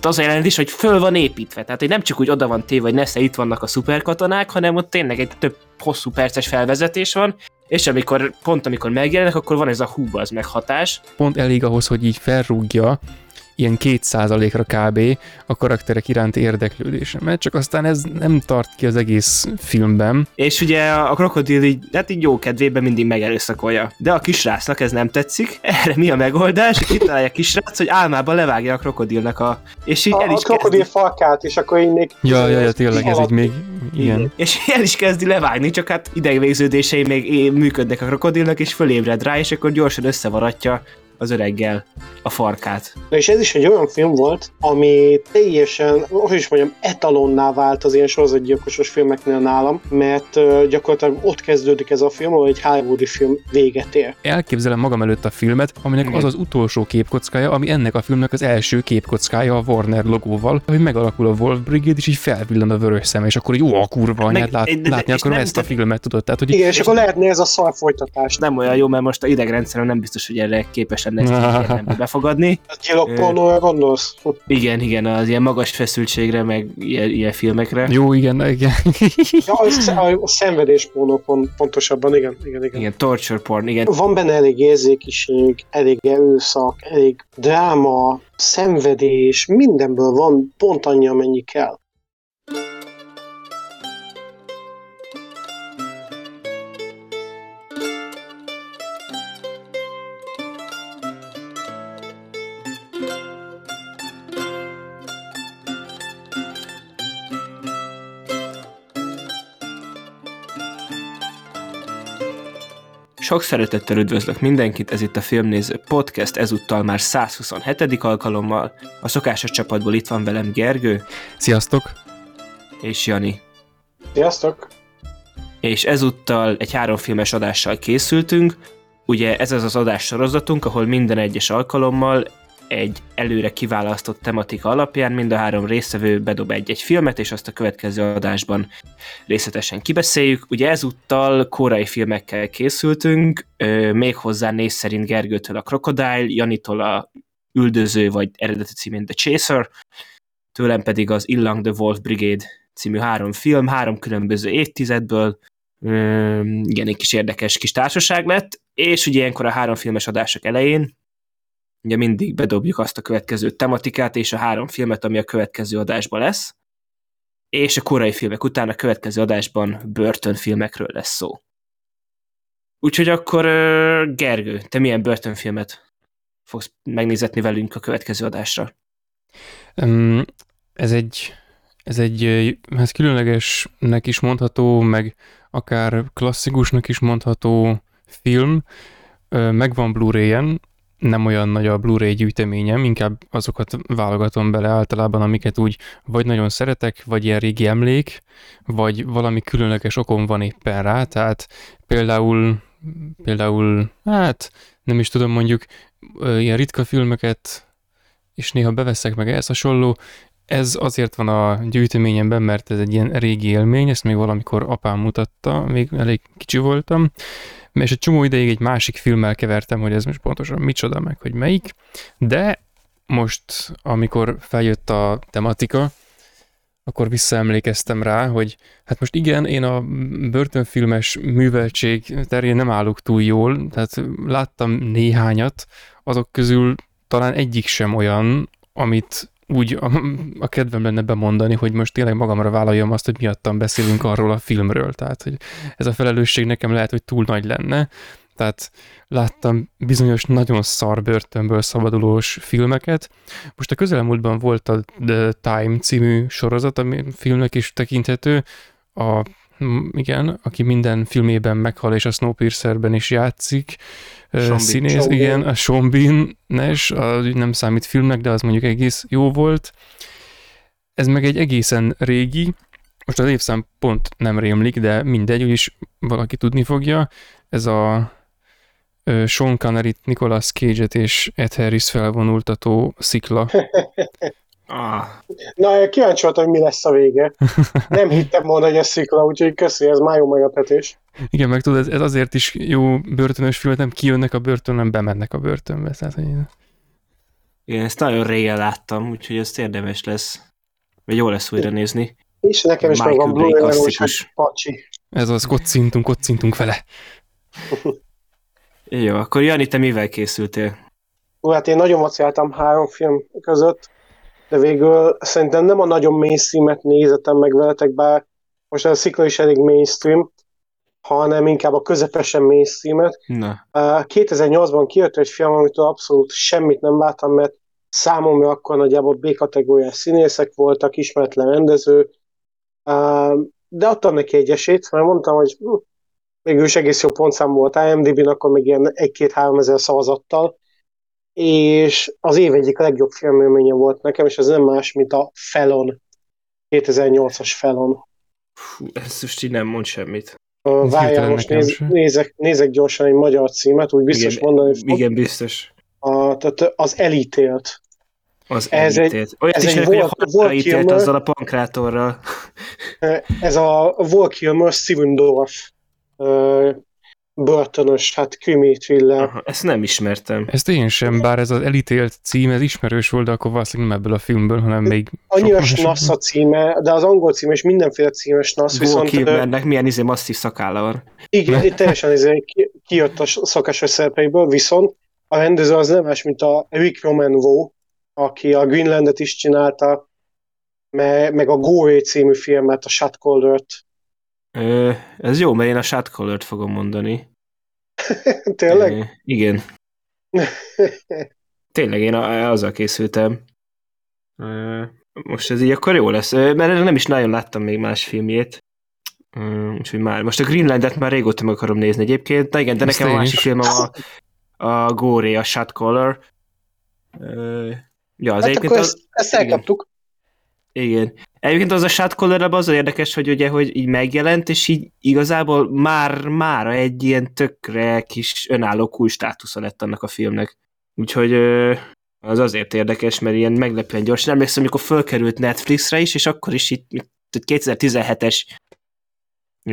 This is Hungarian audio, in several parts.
Tehát az a jelent is, hogy föl van építve. Tehát, hogy nem csak úgy oda van téve, hogy nesze itt vannak a szuperkatonák, hanem ott tényleg egy több hosszú perces felvezetés van, és amikor, pont amikor megjelennek, akkor van ez a hú, az meg hatás. Pont elég ahhoz, hogy így felrúgja ilyen két százalékra kb. a karakterek iránti érdeklődésemet, csak aztán ez nem tart ki az egész filmben. És ugye a krokodil így, hát így jó kedvében mindig megerőszakolja. De a kisrácnak ez nem tetszik. Erre mi a megoldás? Kitalálja a kisrác, hogy álmában levágja a krokodilnak a... És így A, el a is krokodil kezdi. falkát, és akkor így még... Ja, ja, ja, tényleg ez így még, igen. És el is kezdi levágni, csak hát idegvégződései még működnek a krokodilnak, és fölébred rá, és akkor gyorsan összevaratja az öreggel a farkát. Na és ez is egy olyan film volt, ami teljesen, hogy is mondjam, etalonná vált az ilyen sorozatgyilkosos filmeknél nálam, mert uh, gyakorlatilag ott kezdődik ez a film, ahol egy hollywoodi film véget ér. Elképzelem magam előtt a filmet, aminek az az utolsó képkockája, ami ennek a filmnek az első képkockája a Warner logóval, hogy megalakul a Wolf Brigade, és így felvillan a vörös szem, és akkor így, ó, a kurva anyát, lát, de- de- látni és akarom ezt a filmet, tudod? Tehát, hogy Igen, és akkor lehetne ez a szar folytatás. Nem olyan jó, mert most a idegrendszerem nem biztos, hogy erre képes ezt így értelemben befogadni. A gyilokpornóra gondolsz? Igen, igen, az ilyen magas feszültségre, meg ilyen, ilyen filmekre. jó, igen, igen. Ja, a, a szenvedéspornó pont, pontosabban, igen, igen, igen. Igen, torture porn, igen. Van benne elég érzékiség, elég erőszak, elég dráma, szenvedés, mindenből van pont annyi, amennyi kell. Sok szeretettel üdvözlök mindenkit, ez itt a Filmnéző Podcast, ezúttal már 127. alkalommal. A szokásos csapatból itt van velem Gergő Sziasztok! és Jani. Sziasztok! És ezúttal egy háromfilmes adással készültünk. Ugye ez az az adás sorozatunk, ahol minden egyes alkalommal egy előre kiválasztott tematika alapján mind a három résztvevő bedob egy-egy filmet, és azt a következő adásban részletesen kibeszéljük. Ugye ezúttal korai filmekkel készültünk, méghozzá név szerint Gergőtől a Crocodile, Janitól a Üldöző, vagy eredeti címén The Chaser, tőlem pedig az Illang the Wolf Brigade című három film, három különböző évtizedből, igen, egy kis érdekes kis társaság lett, és ugye ilyenkor a három filmes adások elején ugye mindig bedobjuk azt a következő tematikát és a három filmet, ami a következő adásban lesz, és a korai filmek után a következő adásban börtönfilmekről lesz szó. Úgyhogy akkor Gergő, te milyen börtönfilmet fogsz megnézetni velünk a következő adásra? Um, ez egy, ez egy hát különlegesnek is mondható, meg akár klasszikusnak is mondható film. Megvan Blu-ray-en, nem olyan nagy a Blu-ray gyűjteményem, inkább azokat válogatom bele általában, amiket úgy vagy nagyon szeretek, vagy ilyen régi emlék, vagy valami különleges okom van éppen rá, tehát például, például, hát nem is tudom, mondjuk ilyen ritka filmeket és néha beveszek meg ehhez hasonló. Ez azért van a gyűjteményemben, mert ez egy ilyen régi élmény, ezt még valamikor apám mutatta, még elég kicsi voltam, és egy csomó ideig egy másik filmmel kevertem, hogy ez most pontosan micsoda, meg hogy melyik, de most, amikor feljött a tematika, akkor visszaemlékeztem rá, hogy hát most igen, én a börtönfilmes műveltség terén nem állok túl jól, tehát láttam néhányat, azok közül talán egyik sem olyan, amit úgy a, a kedvem lenne bemondani, hogy most tényleg magamra vállaljam azt, hogy miattam beszélünk arról a filmről. Tehát, hogy ez a felelősség nekem lehet, hogy túl nagy lenne. Tehát láttam bizonyos nagyon szar börtönből szabadulós filmeket. Most a közelmúltban volt a The Time című sorozat, ami filmnek is tekinthető. A, igen, aki minden filmében meghal, és a Snowpiercerben is játszik. Sean Bean. Színész, Sean Bean. igen, a Sean Bean-es, a, nem számít filmnek, de az mondjuk egész jó volt. Ez meg egy egészen régi, most az évszám pont nem rémlik, de mindegy, úgyis valaki tudni fogja. Ez a Sean Connery, Nicolas Cage-et és Ed Harris felvonultató szikla. Ah, Na, kíváncsi voltam, hogy mi lesz a vége. Nem hittem volna, hogy ez szikla, úgyhogy köszi, ez már jó meglepetés. Igen, meg tudod, ez, ez azért is jó börtönös film, nem kijönnek a börtön, nem bemennek a börtönbe. Tehát, hogy... Igen, ezt nagyon régen láttam, úgyhogy ezt érdemes lesz. Vagy jó lesz újra nézni. És nekem is megvan Blu-ray klasszikus. pacsi. Ez az, kocintunk, kocintunk vele. Jó, akkor Jani, te mivel készültél? Ó, hát én nagyon vaciláltam három film között, de végül szerintem nem a nagyon mainstreamet nézetem meg veletek, bár most a szikla is elég mainstream, hanem inkább a közepesen mainstreamet. Na, Uh, 2008-ban kijött egy film, amitől abszolút semmit nem láttam, mert számomra akkor nagyjából B-kategóriás színészek voltak, ismeretlen rendező, de adtam neki egy esélyt, mert mondtam, hogy hm, végül is egész jó pontszám volt IMDb-n, akkor még ilyen 1-2-3 ezer szavazattal, és az év egyik legjobb filmélménye volt nekem, és ez nem más, mint a Felon, 2008-as Felon. fú, ez most így nem mond semmit. Uh, Várjál, most néz, se. nézek, nézek gyorsan egy magyar címet, úgy biztos igen, mondani fog. Igen, biztos. A, tehát az elítélt. Az Ez egy- elítélt. Olyat ez is egy egy hogy a ítélt Kilmer. azzal a pankrátorral. Ez a Val Kilmer Börtönös, hát krimi thriller. Aha, ezt nem ismertem. Ezt én sem, bár ez az elítélt cím, ez ismerős volt, de akkor valószínűleg nem ebből a filmből, hanem még Annyira snasz a címe, de az angol cím és mindenféle címes nasz, viszont Kilmernek milyen izé masszív szakálla van. igen, itt teljesen izé ki- kijött a szokásos szerepeiből, viszont a rendező az nem más, mint a Rick Roman Vo, aki a Greenlandet is csinálta, me- meg a Gore című filmet, a Shot Caller-t. Ö, ez jó, mert én a Shotcaller-t fogom mondani. Tényleg? Ö, igen. Tényleg én a, azzal készültem. Ö, Most ez így akkor jó lesz, Ö, mert nem is nagyon láttam még más filmjét. Ö, Úgyhogy már, most a Greenlandet már régóta meg akarom nézni egyébként. Na igen, de Ezt nekem a másik film a, a Gore, a Shotcaller. Ö, Ja, az Hát egyébként akkor ezt, ezt igen. elkaptuk. igen. Egyébként az a shotcaller az érdekes, hogy ugye, hogy így megjelent, és így igazából már, már egy ilyen tökre kis önálló cool státusza lett annak a filmnek. Úgyhogy az azért érdekes, mert ilyen meglepően gyorsan. Emlékszem, amikor fölkerült Netflixre is, és akkor is itt mit- tehát 2017-es ö,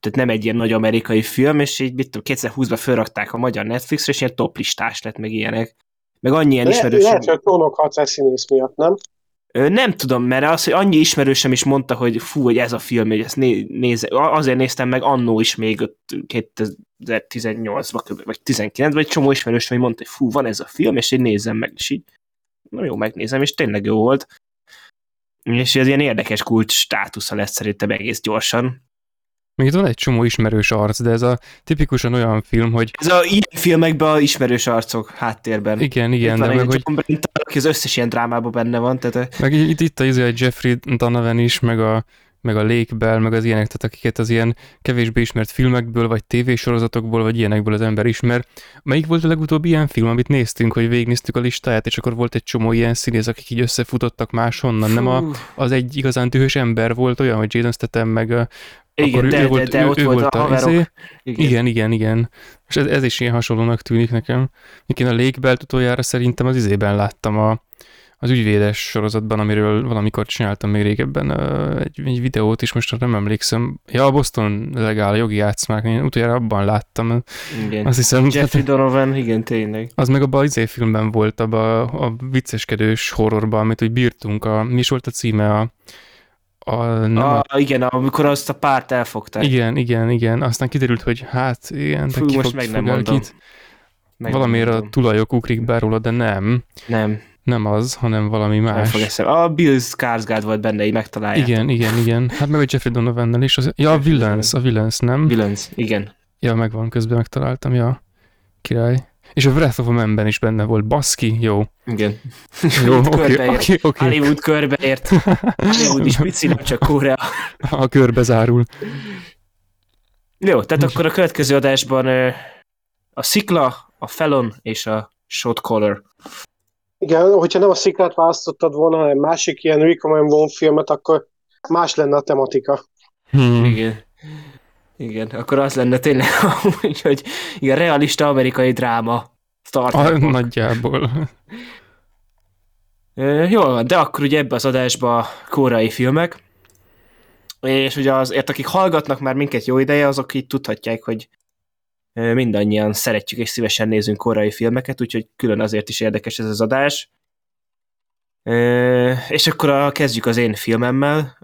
tehát nem egy ilyen nagy amerikai film, és így mit tudom, 2020-ban fölrakták a magyar Netflixre, és ilyen top listás lett, meg ilyenek. Meg annyi ilyen ismerős... lehet, hogy a színész miatt, nem? Nem tudom, mert az, hogy annyi ismerősem is mondta, hogy fú, hogy ez a film, hogy ezt né- néz, azért néztem meg annó is még ott 2018-ban, kb. vagy 19-ben, egy csomó ismerősem, hogy mondta, hogy fú, van ez a film, és én nézem meg, és így, na jó, megnézem, és tényleg jó volt. És ez ilyen érdekes kult státusza lesz szerintem egész gyorsan. Még itt van egy csomó ismerős arc, de ez a tipikusan olyan film, hogy Ez a ilyen filmekben a ismerős arcok háttérben. igen, igen, Itt de van meg egy hogy Brenton, aki az összes ilyen drámában benne van, tehát Meg itt, itt a, izé, a Jeffrey Donovan is, meg a, meg a Lake meg az ilyenek, tehát akiket az ilyen kevésbé ismert filmekből, vagy tévésorozatokból, vagy ilyenekből az ember ismer. Melyik volt a legutóbbi ilyen film, amit néztünk, hogy végignéztük a listáját, és akkor volt egy csomó ilyen színész, akik így összefutottak máshonnan. Nem a, Fú. az egy igazán dühös ember volt olyan, hogy Jason Statham, meg a, Igen, akkor de, ő de, volt, de, ő, ott ő volt volt a a, izé, Igen. igen, igen, igen. És ez, ez is ilyen hasonlónak tűnik nekem. Mikén a Lake Bell utoljára szerintem az izében láttam a, az ügyvédes sorozatban, amiről valamikor csináltam még régebben egy, egy videót is, most nem emlékszem. Ja, a Boston legál, a jogi játszmák, én utoljára abban láttam. Igen. Azt hiszem, Jeffrey Donovan, igen, tényleg. az meg abban az izé filmben volt, abban a, a vicceskedős horrorban, amit úgy bírtunk. A, mi is volt a címe? A, a, nem a, a, igen, amikor azt a párt elfogták. igen, igen, igen. Aztán kiderült, hogy hát igen, Fú, most meg nem mondom. kit. Meg nem Valamiért a mondom. tulajok ugrik be róla, de nem. Nem, Nem az, hanem valami nem más. fog eszembe. A Bill Skarsgård volt benne, így megtalálják. Igen, igen, igen. Hát meg a Jeffrey Donovan-nel is. Az, ja, a Villains, a Villains, nem? Villains, igen. Ja, megvan, közben megtaláltam, ja. Király. És a Breath of a Man-ben is benne volt. Baszki, jó. Igen. Jó, oké, oké, oké. Hollywood körbeért. Hollywood is pici, nem csak Korea. A körbe zárul. Jó, tehát akkor a következő adásban a Szikla, a Felon és a Shot Caller. Igen, hogyha nem a sziklát választottad volna, hanem másik ilyen Recommend One filmet, akkor más lenne a tematika. Hmm. Igen. Igen, akkor az lenne tényleg, amúgy, hogy igen, realista amerikai dráma. A, Trek. nagyjából. Jól van, de akkor ugye ebbe az adásba koreai filmek, és ugye azért, akik hallgatnak már minket jó ideje, azok így tudhatják, hogy mindannyian szeretjük és szívesen nézünk korai filmeket, úgyhogy külön azért is érdekes ez az adás. És akkor a, kezdjük az én filmemmel,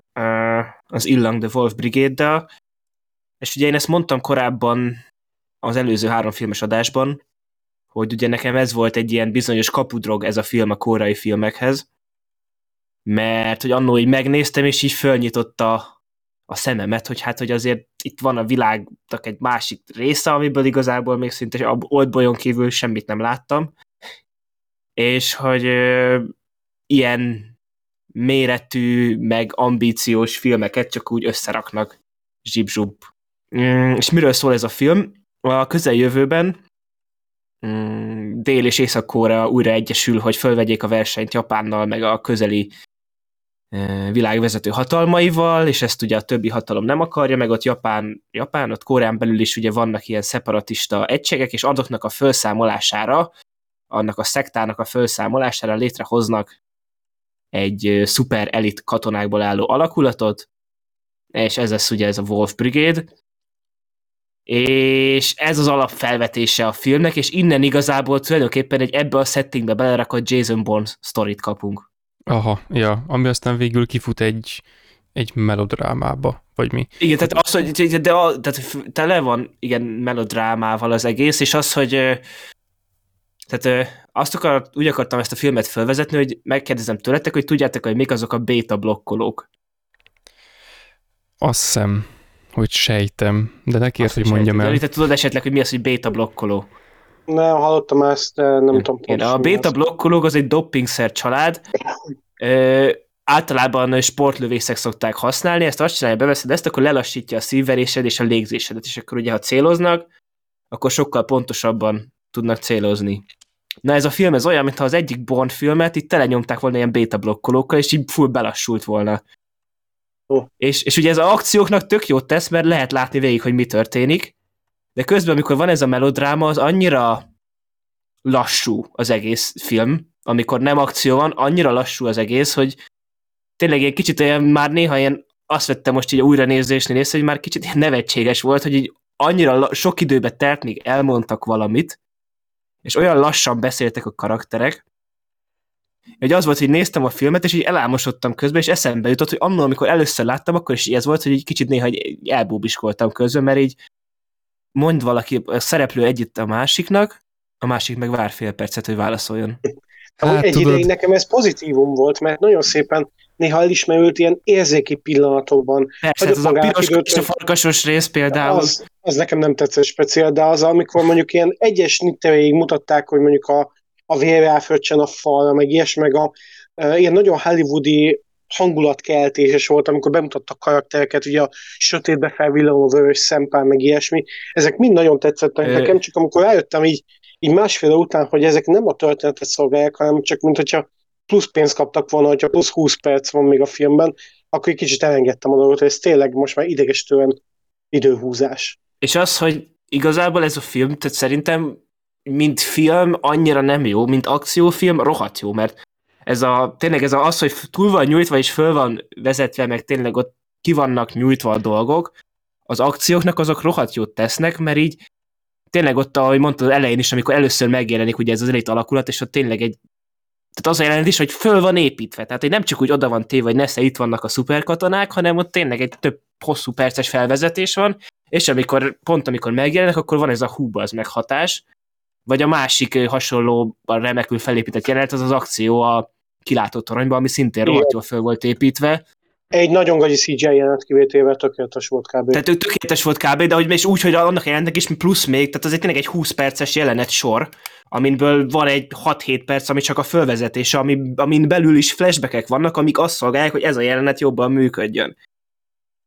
az Illang the Wolf Brigade-del, és ugye én ezt mondtam korábban az előző három filmes adásban, hogy ugye nekem ez volt egy ilyen bizonyos kapudrog ez a film a korai filmekhez, mert hogy annó így megnéztem, és így fölnyitotta a szememet, hogy hát, hogy azért itt van a világnak egy másik része, amiből igazából még szinte a Oldboyon kívül semmit nem láttam, és hogy ö, ilyen méretű, meg ambíciós filmeket csak úgy összeraknak zsibzsub. Mm, és miről szól ez a film? A közeljövőben mm, Dél- és Észak-Korea újra egyesül, hogy fölvegyék a versenyt Japánnal, meg a közeli világvezető hatalmaival, és ezt ugye a többi hatalom nem akarja, meg ott Japán, Japán ott Koreán belül is ugye vannak ilyen szeparatista egységek, és adoknak a felszámolására, annak a szektának a felszámolására létrehoznak egy szuper elit katonákból álló alakulatot, és ez lesz ugye ez a Wolf Brigade, és ez az alapfelvetése a filmnek, és innen igazából tulajdonképpen egy ebbe a settingbe belerakott Jason Bourne sztorit kapunk. Aha, ja, ami aztán végül kifut egy, egy melodrámába, vagy mi. Igen, tehát az, hogy de, de, tehát tele van igen melodrámával az egész, és az, hogy tehát azt akar, úgy akartam ezt a filmet felvezetni, hogy megkérdezem tőletek, hogy tudjátok, hogy mik azok a beta blokkolók. Azt hiszem, hogy sejtem, de ne kérd, hogy mondjam el. Te tudod esetleg, hogy mi az, hogy beta blokkoló? Nem, hallottam ezt, nem tudom. Igen, a beta blokkolók az egy doppingszer család. Ö, általában sportlövészek szokták használni, ezt azt csinálja, beveszed ezt, akkor lelassítja a szívverésed és a légzésedet, és akkor ugye, ha céloznak, akkor sokkal pontosabban tudnak célozni. Na ez a film ez olyan, mintha az egyik Bond filmet itt telenyomták volna ilyen beta blokkolókkal, és így full belassult volna. Oh. És, és ugye ez a akcióknak tök jót tesz, mert lehet látni végig, hogy mi történik, de közben, amikor van ez a melodráma, az annyira lassú az egész film, amikor nem akció van, annyira lassú az egész, hogy tényleg egy kicsit olyan, már néha ilyen azt vettem most így újra nézésnél észre, hogy már kicsit ilyen nevetséges volt, hogy így annyira sok időbe telt, míg elmondtak valamit, és olyan lassan beszéltek a karakterek, hogy az volt, hogy néztem a filmet, és így elámosodtam közben, és eszembe jutott, hogy annól, amikor először láttam, akkor is ez volt, hogy egy kicsit néha elbúbiskoltam közben, mert így mond valaki, a szereplő együtt a másiknak, a másik meg vár fél percet, hogy válaszoljon. Hát, egy tudod... ideig nekem ez pozitívum volt, mert nagyon szépen néha elismerült ilyen érzéki pillanatokban. Persze, hát az a piros időt, és a farkasos rész például. Az, az nekem nem tetszett speciál, de az, amikor mondjuk ilyen egyes nittereig mutatták, hogy mondjuk a, a vér elfröccsen a falra, meg ilyesmi, meg a, e, ilyen nagyon hollywoodi hangulatkeltéses volt, amikor bemutattak karaktereket, ugye a sötétbe felvillanó vörös szempár, meg ilyesmi. Ezek mind nagyon tetszettek e... nekem, csak amikor rájöttem így, így másfél után, hogy ezek nem a történetet szolgálják, hanem csak mint hogyha plusz pénzt kaptak volna, hogyha plusz 20 perc van még a filmben, akkor egy kicsit elengedtem a dolgot, hogy ez tényleg most már idegesítően időhúzás. És az, hogy igazából ez a film, tehát szerintem mint film annyira nem jó, mint akciófilm rohadt jó, mert ez a, tényleg ez a, az, hogy túl van nyújtva és föl van vezetve, meg tényleg ott ki vannak nyújtva a dolgok, az akcióknak azok rohadt jót tesznek, mert így tényleg ott, ahogy mondtad az elején is, amikor először megjelenik ugye ez az elit alakulat, és ott tényleg egy tehát az a jelentés, hogy föl van építve. Tehát hogy nem csak úgy oda van téve, hogy nesze itt vannak a szuperkatonák, hanem ott tényleg egy több hosszú perces felvezetés van, és amikor, pont amikor megjelennek, akkor van ez a hú az meghatás, vagy a másik hasonló remekül felépített jelenet, az az akció a kilátott toronyban, ami szintén rohadt jól föl volt építve, egy nagyon gagyi CGI jelenet kivétével tökéletes volt kb. Tehát ő tökéletes volt kb, de hogy és úgy, hogy annak jelentek is plusz még, tehát az egy tényleg egy 20 perces jelenet sor, aminből van egy 6-7 perc, ami csak a fölvezetés, ami, amin belül is flashbackek vannak, amik azt szolgálják, hogy ez a jelenet jobban működjön.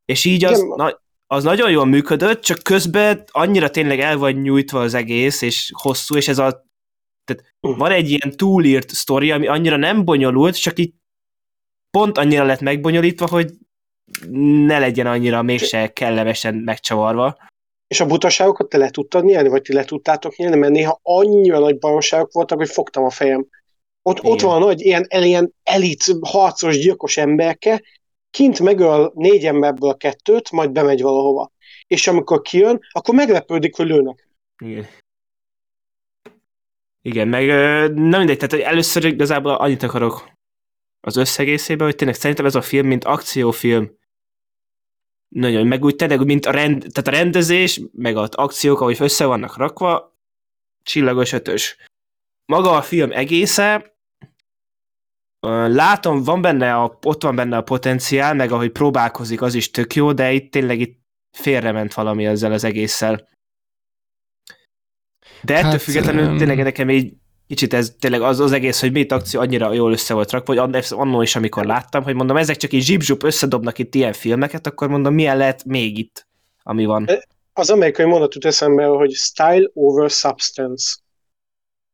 És így az, na, az nagyon jól működött, csak közben annyira tényleg el vagy nyújtva az egész, és hosszú, és ez a tehát van egy ilyen túlírt sztori, ami annyira nem bonyolult, csak így pont annyira lett megbonyolítva, hogy ne legyen annyira mégse kellemesen megcsavarva. És a butaságokat te le tudtad nyelni, vagy ti le tudtátok nyelni, mert néha annyira nagy baromságok voltak, hogy fogtam a fejem. Ott, ott van a nagy ilyen, ilyen elit, harcos, gyilkos emberke, kint megöl négy emberből kettőt, majd bemegy valahova. És amikor kijön, akkor meglepődik, hogy lőnek. Igen. Igen, meg na mindegy, tehát hogy először igazából annyit akarok az összegészében, hogy tényleg szerintem ez a film, mint akciófilm, nagyon, meg úgy tényleg, mint a, rend, tehát a rendezés, meg az akciók, ahogy össze vannak rakva, csillagos ötös. Maga a film egésze, látom, van benne a, ott van benne a potenciál, meg ahogy próbálkozik, az is tök jó, de itt tényleg itt félrement valami ezzel az egésszel. De ettől hát, függetlenül um... tényleg nekem így kicsit ez tényleg az, az egész, hogy mit akció annyira jól össze volt rakva, hogy annó is, amikor láttam, hogy mondom, ezek csak így zsibzsup összedobnak itt ilyen filmeket, akkor mondom, milyen lehet még itt, ami van. Az amerikai mondat jut eszembe, hogy style over substance.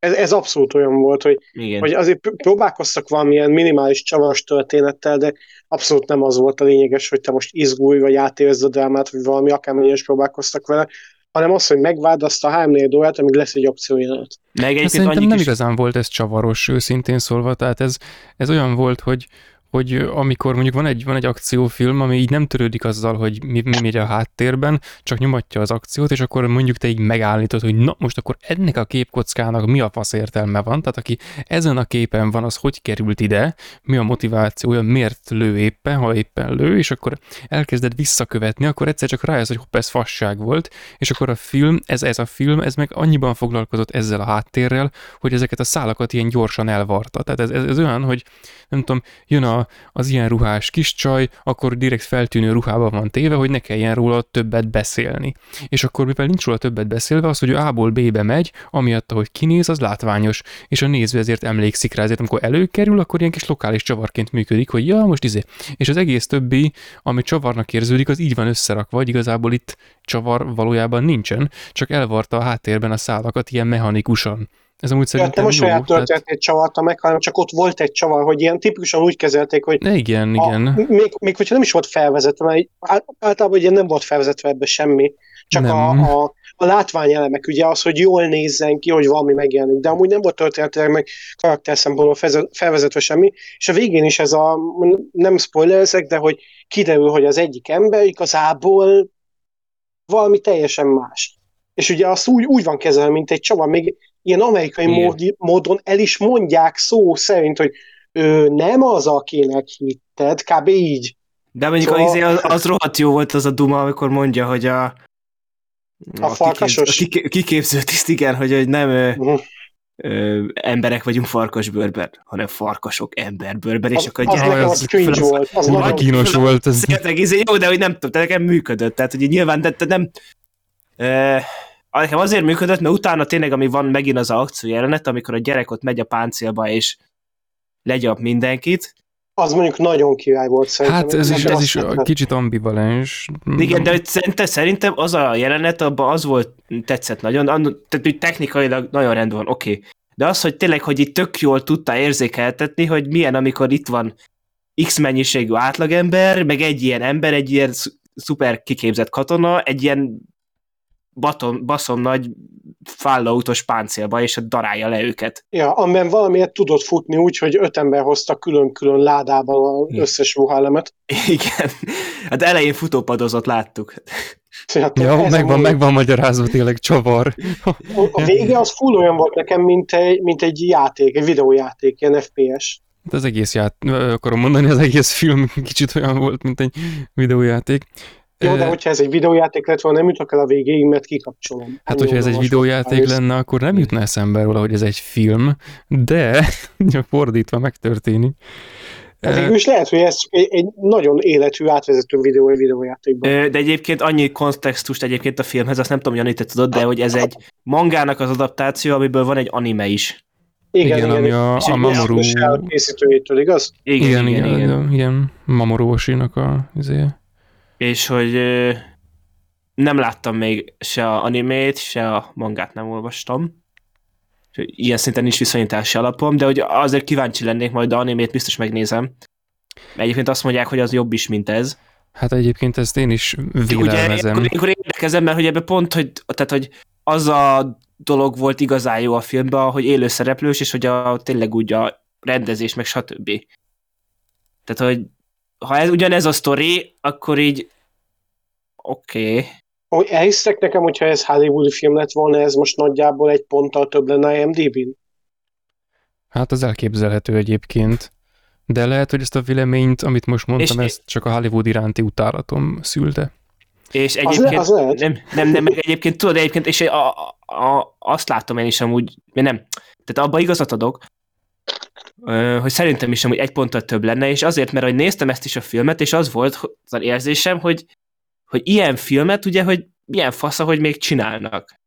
Ez, ez abszolút olyan volt, hogy, Igen. hogy azért próbálkoztak valamilyen minimális csavaros történettel, de abszolút nem az volt a lényeges, hogy te most izgulj, vagy átérezd a drámát, vagy valami akármennyire is próbálkoztak vele, hanem az, hogy megvád azt a 3 4 órát, amíg lesz egy opciójelenet. Meg egy szerintem nem is... igazán volt ez csavaros, őszintén szólva, tehát ez, ez olyan volt, hogy hogy amikor mondjuk van egy, van egy akciófilm, ami így nem törődik azzal, hogy mi, mi megy a háttérben, csak nyomatja az akciót, és akkor mondjuk te így megállítod, hogy na most akkor ennek a képkockának mi a fasz értelme van, tehát aki ezen a képen van, az hogy került ide, mi a motivációja, miért lő éppen, ha éppen lő, és akkor elkezded visszakövetni, akkor egyszer csak rájössz, hogy hopp, ez fasság volt, és akkor a film, ez, ez a film, ez meg annyiban foglalkozott ezzel a háttérrel, hogy ezeket a szálakat ilyen gyorsan elvarta. Tehát ez, ez, ez olyan, hogy nem tudom, jön a, az ilyen ruhás kis csaj, akkor direkt feltűnő ruhában van téve, hogy ne kelljen róla többet beszélni. És akkor mivel nincs róla többet beszélve, az, hogy ő A-ból B-be megy, amiatt, ahogy kinéz, az látványos, és a néző ezért emlékszik rá, ezért amikor előkerül, akkor ilyen kis lokális csavarként működik, hogy ja, most izé. És az egész többi, ami csavarnak érződik, az így van összerakva, vagy igazából itt csavar valójában nincsen, csak elvarta a háttérben a szálakat ilyen mechanikusan. Ez amúgy szerintem ja, nem a saját történetét tehát... csavarta meg, hanem csak ott volt egy csavar, hogy ilyen tipikusan úgy kezelték, hogy... Ne, igen, a, igen. Még, még hogyha nem is volt felvezetve, mert általában ugye nem volt felvezetve ebbe semmi, csak a, a, a látványelemek, ugye az, hogy jól nézzen ki, hogy valami megjelenik, de amúgy nem volt történetileg meg karakter szempontból felvezetve semmi, és a végén is ez a, nem spoilerezek, de hogy kiderül, hogy az egyik ember igazából valami teljesen más. És ugye azt úgy, úgy van kezelve, mint egy csavar, még ilyen amerikai mód, módon el is mondják szó szerint, hogy ő nem az, akinek hitted, kb. így. De mondjuk szóval... az, az, az rohadt jó volt az a duma, amikor mondja, hogy a a, a farkasos? Kiképző, a kiképző tiszt, igen, hogy, hogy nem uh-huh. ö, emberek vagyunk farkasbőrben, hanem farkasok emberbőrben, és akkor az, az, az cringe volt. Az nagyon kínos volt. Ez. Jó, de hogy nem tudom, de nekem működött, tehát hogy nyilván, de, de nem nekem azért működött, mert utána tényleg, ami van megint az a akció jelenet, amikor a gyerek ott megy a páncélba, és legyap mindenkit, az mondjuk nagyon király volt szerintem. Hát ez is, ez is kicsit ambivalens. Igen, de szerintem, szerintem az a jelenet, abban az volt, tetszett nagyon, tehát hogy technikailag nagyon rendben van, oké. Okay. De az, hogy tényleg, hogy itt tök jól tudta érzékeltetni, hogy milyen, amikor itt van X mennyiségű átlagember, meg egy ilyen ember, egy ilyen szuper kiképzett katona, egy ilyen baton, baszom nagy fállautos páncélba, és darálja le őket. Ja, amiben valamiért tudott futni úgy, hogy öt ember hozta külön-külön ládában az összes ruhálemet. Igen. Hát elején futópadozott, láttuk. Hát ja, megvan, megvan magyarázva tényleg csavar. A vége az full olyan volt nekem, mint egy, mint egy játék, egy videójáték, ilyen FPS. Hát az egész ját, akarom mondani, az egész film kicsit olyan volt, mint egy videójáték. Jó, de hogyha ez egy videójáték lett volna, nem jutok el a végéig, mert kikapcsolom. Hát, hogyha ez egy videójáték lenne, akkor nem jutna eszembe róla, hogy ez egy film, de fordítva megtörténik. Hát végül is lehet, hogy ez egy nagyon életű, átvezető videó egy videójátékban. De egyébként annyi kontextust egyébként a filmhez, azt nem tudom, Jani, te tudod, de hogy ez egy mangának az adaptáció, amiből van egy anime is. Igen, igen, igen ami a, a Mamoru... készítőjétől, igaz? Igen, igen, igen. igen, igen, igen. Mamoru Oshinak a izé és hogy nem láttam még se a animét, se a mangát nem olvastam. Ilyen szinten nincs viszonyítási alapom, de hogy azért kíváncsi lennék, majd a animét biztos megnézem. Egyébként azt mondják, hogy az jobb is, mint ez. Hát egyébként ezt én is vélelmezem. Ugye, akkor érdekezem, mert hogy ebbe pont, hogy, tehát, hogy az a dolog volt igazán jó a filmben, hogy élő szereplős, és hogy a, tényleg úgy a rendezés, meg stb. Tehát, hogy ha ez ugyanez a sztori, akkor így oké. Okay. Hogy elhisztek nekem, hogyha ez Hollywoodi film lett volna, ez most nagyjából egy ponttal több lenne IMDb-n? Hát az elképzelhető egyébként. De lehet, hogy ezt a véleményt, amit most mondtam, És- ezt csak a Hollywood iránti utálatom szülte. És Az, egyébként... az lehet. Nem, nem, nem, meg egyébként tudod, egyébként, és a, a, azt látom én is amúgy, mert nem, tehát abba igazat adok, hogy szerintem is amúgy egy ponttal több lenne, és azért, mert hogy néztem ezt is a filmet, és az volt hogy- az érzésem, hogy, hogy ilyen filmet ugye, hogy milyen fasz, hogy még csinálnak.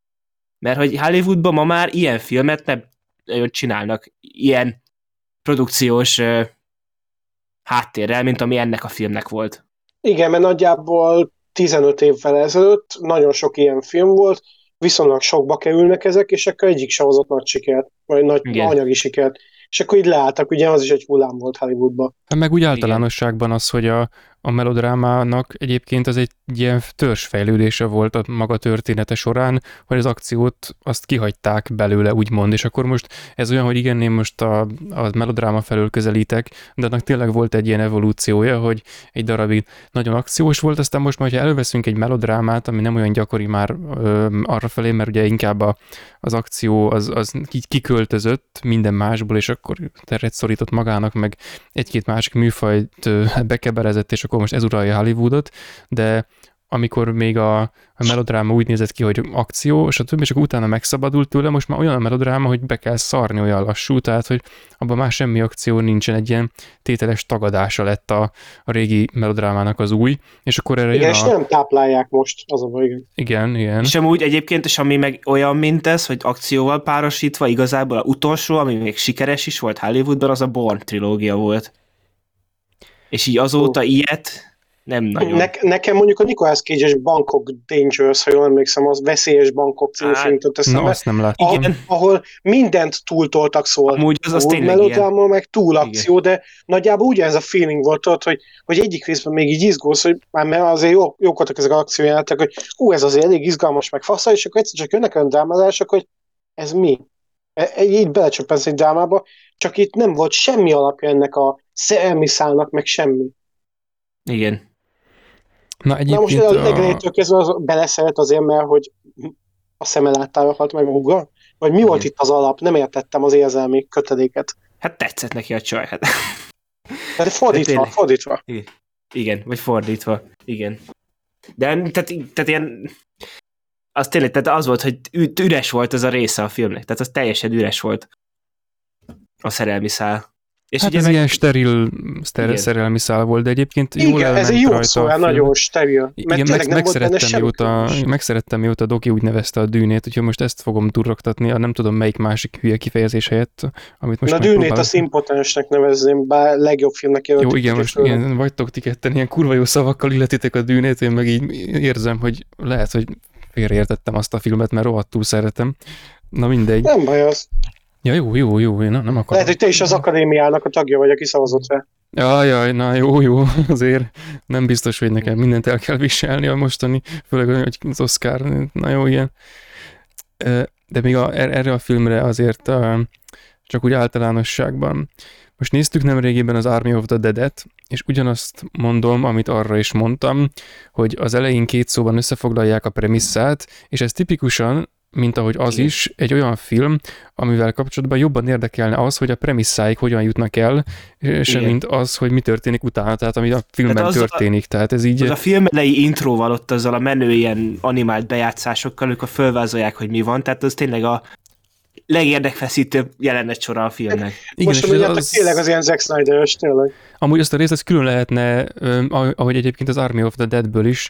Mert hogy Hollywoodban ma már ilyen filmet nem nagyon csinálnak, ilyen produkciós ö, háttérrel, mint ami ennek a filmnek volt. Igen, mert nagyjából 15 évvel ezelőtt nagyon sok ilyen film volt, viszonylag sokba kerülnek ezek, és akkor egyik se hozott nagy sikert, vagy nagy Igen. anyagi sikert. És akkor így leálltak, ugye az is egy hullám volt Hollywoodban. Hát meg úgy általánosságban az, hogy a, a melodrámának egyébként az egy ilyen törzsfejlődése volt a maga története során, hogy az akciót azt kihagyták belőle, úgymond, és akkor most ez olyan, hogy igen, én most a, a melodráma felől közelítek, de annak tényleg volt egy ilyen evolúciója, hogy egy darabig nagyon akciós volt, aztán most már, ha előveszünk egy melodrámát, ami nem olyan gyakori már ö, arra felé, mert ugye inkább a, az akció az, az kiköltözött minden másból, és akkor teret szorított magának, meg egy-két másik műfajt bekeberezett, és akkor most ez uralja Hollywoodot, de amikor még a, a melodráma úgy nézett ki, hogy akció, és a többi, és akkor utána megszabadult tőle, most már olyan a melodráma, hogy be kell szarni olyan lassú, tehát, hogy abban már semmi akció nincsen, egy ilyen tételes tagadása lett a, a régi melodrámának az új, és akkor erre Igen, jön és a... nem táplálják most, az a baj, igen. Igen, igen. És amúgy egyébként, és ami meg olyan, mint ez, hogy akcióval párosítva, igazából a utolsó, ami még sikeres is volt Hollywoodban, az a Bourne trilógia volt. És így azóta ilyet nem nagyon. Ne, nekem mondjuk a Nicolas Cage-es Bangkok Dangerous, ha jól emlékszem, az veszélyes Bangkok című film jutott Na, eszembe, azt nem láttam. Igen. ahol mindent túltoltak szóval. Amúgy az, az túl tényleg ilyen. melodráma, meg túl akció, de nagyjából ugyanez a feeling volt tudod, hogy, hogy egyik részben még így izgulsz, hogy már mert azért jó, jók voltak ezek az akciójátok, hogy hú, ez azért elég izgalmas, meg fasza, és akkor egyszer csak jönnek olyan drámázások, hogy ez mi? E- e- Így belecsöppensz egy drámába, csak itt nem volt semmi alapja ennek a szerelmi szálnak, meg semmi. Igen. Na Na egyébként most a a, legelejétől kezdve az beleszeret azért, mert hogy a szeme láttára halt meg a húga? Vagy mi volt Igen. itt az alap? Nem értettem az érzelmi kötedéket. Hát tetszett neki a csaj. Hát. De fordítva, tényleg. fordítva. Igen, vagy fordítva. Igen. De tehát, tehát ilyen... Az tényleg, tehát az volt, hogy üres volt ez a része a filmnek. Tehát az teljesen üres volt. A szerelmi szál. És hát ugye ez meg, ilyen steril szter, Igen. szerelmi szál volt, de egyébként jól Igen, ez elment egy jó rajta szó, nagyon steril. Mert Igen, meg, megszerettem, mióta, megszerettem, mióta Doki úgy nevezte a dűnét, úgyhogy most ezt fogom durrogtatni, a nem tudom melyik másik hülye kifejezés helyett, amit most Na dűnét azt impotensnek nevezném, bár legjobb filmnek Jó, jelölték. igen, most igen, vagytok ti ketten, ilyen kurva jó szavakkal illetitek a dűnét, én meg így érzem, hogy lehet, hogy félreértettem azt a filmet, mert rohadtul szeretem. Na mindegy. Nem baj az. Ja, jó, jó, jó, én nem, akarom. Lehet, hogy te is az akadémiának a tagja vagy, aki szavazott rá. Jaj, jaj, na jó, jó, azért nem biztos, hogy nekem mindent el kell viselni a mostani, főleg hogy az Oscar, na jó, ilyen. Ö, De még a, er- erre a filmre azért csak úgy általánosságban. Most néztük nem régiben az Army of the Dead-et, és ugyanazt mondom, amit arra is mondtam, hogy az elején két szóban összefoglalják a premisszát, és ez tipikusan, mint ahogy az Igen. is, egy olyan film, amivel kapcsolatban jobban érdekelne az, hogy a premisszáik hogyan jutnak el, sem Igen. mint az, hogy mi történik utána, tehát ami a filmben Tehát az a- történik. Tehát ez így... az a film elejé intróval ott azzal a menő ilyen animált bejátszásokkal, amikor fölvázolják, hogy mi van, tehát az tényleg a legérdekfeszítőbb jelenet sora a filmnek. igen, Most és mondjátok, az- tényleg az ilyen Zack Snyder-ös, tényleg. Amúgy azt a részt ezt külön lehetne, ah- ahogy egyébként az Army of the Deadből is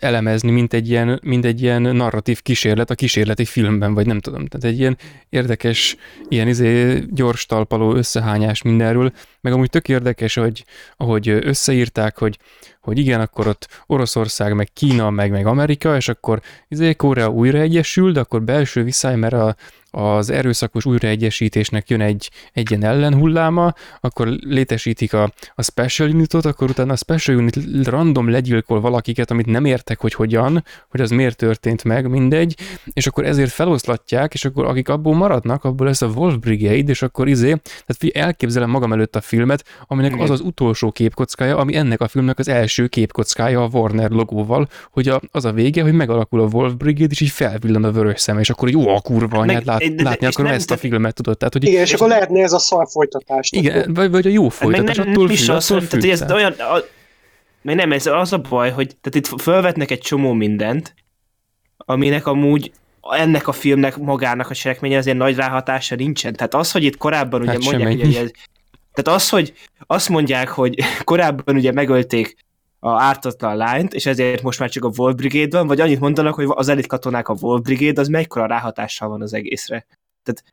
elemezni, mint egy, ilyen, mint egy ilyen narratív kísérlet a kísérleti filmben, vagy nem tudom. Tehát egy ilyen érdekes, ilyen izé gyors talpaló összehányás mindenről, meg amúgy tök érdekes, hogy ahogy összeírták, hogy, hogy igen, akkor ott Oroszország, meg Kína, meg, meg Amerika, és akkor izé Korea újra egyesül, de akkor belső viszály, mert a, az erőszakos újraegyesítésnek jön egy, egy ilyen ellenhulláma, akkor létesítik a, a Special Unitot, akkor utána a Special Unit random legyilkol valakiket, amit nem értek, hogy hogyan, hogy az miért történt meg, mindegy, és akkor ezért feloszlatják, és akkor akik abból maradnak, abból lesz a Wolf Brigade, és akkor izé, tehát elképzelem magam előtt a filmet, aminek az az utolsó képkockája, ami ennek a filmnek az első képkockája a Warner logóval, hogy a, az a vége, hogy megalakul a Wolf Brigade, és így felvillan a vörös szem, és akkor jó a kurva anyát lát, de, de, látni akarom ezt a filmet, tudod? Tehát, hogy igen, és, és akkor lehetne ez a szar folytatás. Igen, vagy, vagy a jó folytatás, nem, attól függ, is az, attól függ, ez olyan, a, még nem, ez az a baj, hogy tehát itt felvetnek egy csomó mindent, aminek amúgy ennek a filmnek magának a cselekménye azért nagy ráhatása nincsen. Tehát az, hogy itt korábban ugye hát mondják, hogy ez, tehát az, hogy azt mondják, hogy korábban ugye megölték a ártatlan lányt, és ezért most már csak a Wolf Brigade van, vagy annyit mondanak, hogy az elit katonák a Wolf Brigade, az mekkora ráhatással van az egészre. Tehát,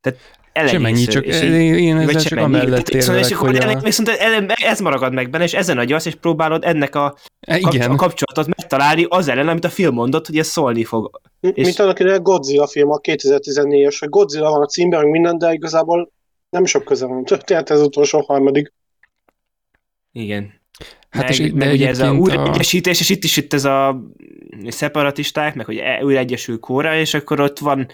tehát Semennyi, csak és így, én ezzel csak amellett érvelek, és akkor hogy a... viszont ez maragad meg benne, és ezen a gyasz, és próbálod ennek a, e, igen. a kapcsolatot megtalálni az ellen, amit a film mondott, hogy ez szólni fog. És... Mint annak ide Godzilla film, a 2014-es, hogy Godzilla van a címben, meg minden, de igazából nem sok köze van. Tehát ez utolsó harmadik. Igen. Hát meg, és meg ugye ez a újraegyesítés, a... és itt is itt ez a szeparatisták, meg hogy e- újra egyesül Kóra, és akkor ott van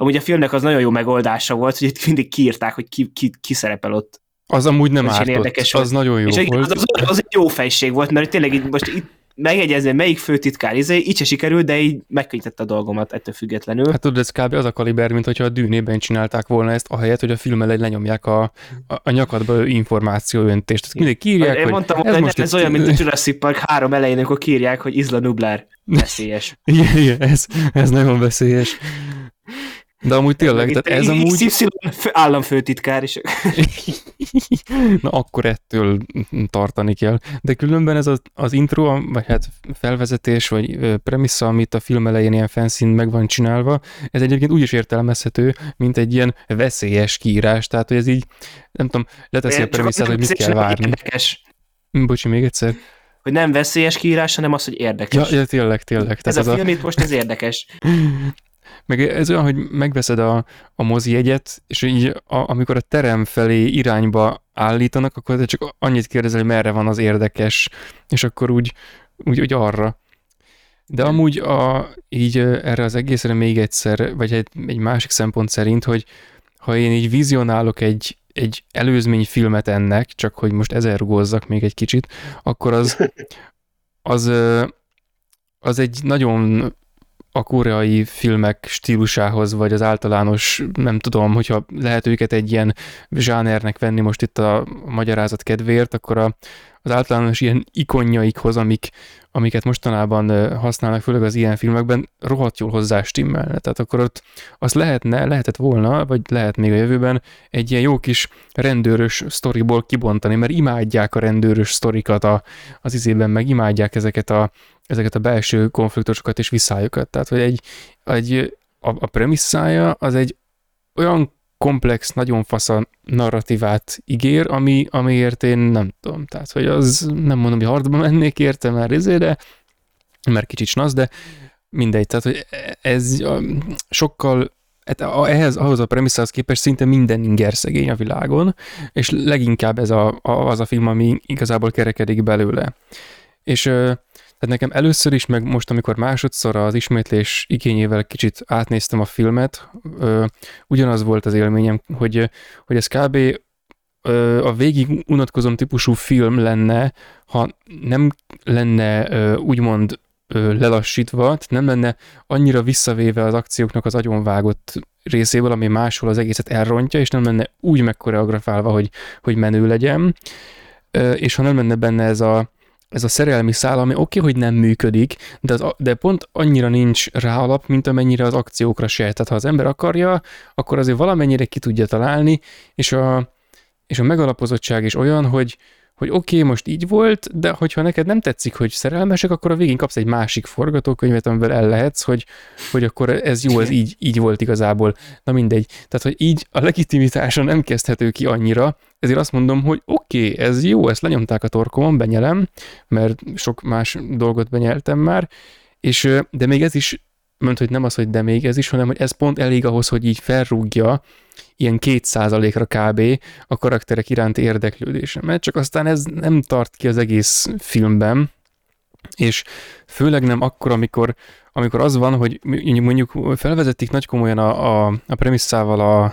Amúgy a filmnek az nagyon jó megoldása volt, hogy itt mindig kiírták, hogy ki, ki, ki szerepel ott. Az amúgy nem ártott, érdekes az volt. nagyon jó és volt. Az, az, az egy jó fejség volt, mert tényleg itt most itt megjegyezni, melyik főtitkár, izé, így se sikerült, de így megkönnyítette a dolgomat ettől függetlenül. Hát tudod, ez kb. az a kaliber, mint hogyha a dűnében csinálták volna ezt, ahelyett, hogy a film elej lenyomják a, a, a nyakadba információ öntést. Tehát mindig kírják, Én hogy mondtam, ez, most ez itt... olyan, mint a Jurassic Park három elején, amikor kírják, hogy Isla Nublar veszélyes. igen, igen, ez, ez nagyon veszélyes. De amúgy tényleg, tehát ez amúgy... XY államfőtitkár is. Na akkor ettől tartani kell. De különben ez az, az intro, vagy hát felvezetés, vagy premissza, amit a film elején ilyen fanszín meg van csinálva, ez egyébként úgy is értelmezhető, mint egy ilyen veszélyes kiírás, tehát hogy ez így, nem tudom, leteszi a premisszát, hogy mit kell várni. Érdekes. Bocsi, még egyszer hogy nem veszélyes kiírás, hanem az, hogy érdekes. Ja, ja tényleg, tényleg. Tehát ez, ez a film a... itt most ez érdekes. Meg ez olyan, hogy megveszed a, a mozi jegyet, és így a, amikor a terem felé irányba állítanak, akkor te csak annyit kérdezel, hogy merre van az érdekes, és akkor úgy, úgy, úgy arra. De amúgy a, így erre az egészre még egyszer, vagy egy, egy másik szempont szerint, hogy ha én így vizionálok egy, egy előzmény filmet ennek, csak hogy most ezer rugózzak még egy kicsit, akkor az, az, az egy nagyon a koreai filmek stílusához, vagy az általános, nem tudom, hogyha lehet őket egy ilyen zsánernek venni most itt a magyarázat kedvéért, akkor a, az általános ilyen ikonjaikhoz, amik, amiket mostanában használnak, főleg az ilyen filmekben, rohadt jól hozzá stimmelne. Tehát akkor ott azt lehetne, lehetett volna, vagy lehet még a jövőben egy ilyen jó kis rendőrös sztoriból kibontani, mert imádják a rendőrös sztorikat a, az izében, meg imádják ezeket a, ezeket a belső konfliktusokat és visszájukat. Tehát, hogy egy, egy a, a premisszája az egy olyan komplex, nagyon fasz a narratívát ígér, ami, amiért én nem tudom. Tehát, hogy az nem mondom, hogy hardba mennék érte már izé, de mert kicsit snasz, de mindegy. Tehát, hogy ez sokkal hát ehhez, ahhoz a premisszához képest szinte minden inger szegény a világon, és leginkább ez a, a, az a film, ami igazából kerekedik belőle. És tehát nekem először is, meg most, amikor másodszor az ismétlés igényével kicsit átnéztem a filmet, ö, ugyanaz volt az élményem, hogy, hogy ez kb. Ö, a végig unatkozom típusú film lenne, ha nem lenne ö, úgymond ö, lelassítva, nem lenne annyira visszavéve az akcióknak az agyonvágott részéből, ami máshol az egészet elrontja, és nem lenne úgy megkoreografálva, hogy, hogy menő legyen, ö, és ha nem lenne benne ez a ez a szerelmi szál, ami oké, okay, hogy nem működik, de, az, de pont annyira nincs rá alap, mint amennyire az akciókra se. Tehát ha az ember akarja, akkor azért valamennyire ki tudja találni, és a, és a megalapozottság is olyan, hogy, hogy oké, okay, most így volt, de hogyha neked nem tetszik, hogy szerelmesek, akkor a végén kapsz egy másik forgatókönyvet, amivel el lehetsz, hogy, hogy akkor ez jó, ez így, így volt igazából. Na mindegy. Tehát, hogy így a legitimitása nem kezdhető ki annyira, ezért azt mondom, hogy oké, okay, ez jó, ezt lenyomták a torkomon, benyelem, mert sok más dolgot benyeltem már, és, de még ez is mondta, hogy nem az, hogy de még ez is, hanem hogy ez pont elég ahhoz, hogy így felrúgja ilyen két százalékra kb. a karakterek iránti érdeklődésemet, csak aztán ez nem tart ki az egész filmben, és főleg nem akkor, amikor, amikor az van, hogy mondjuk felvezetik nagy komolyan a, a, a premisszával a,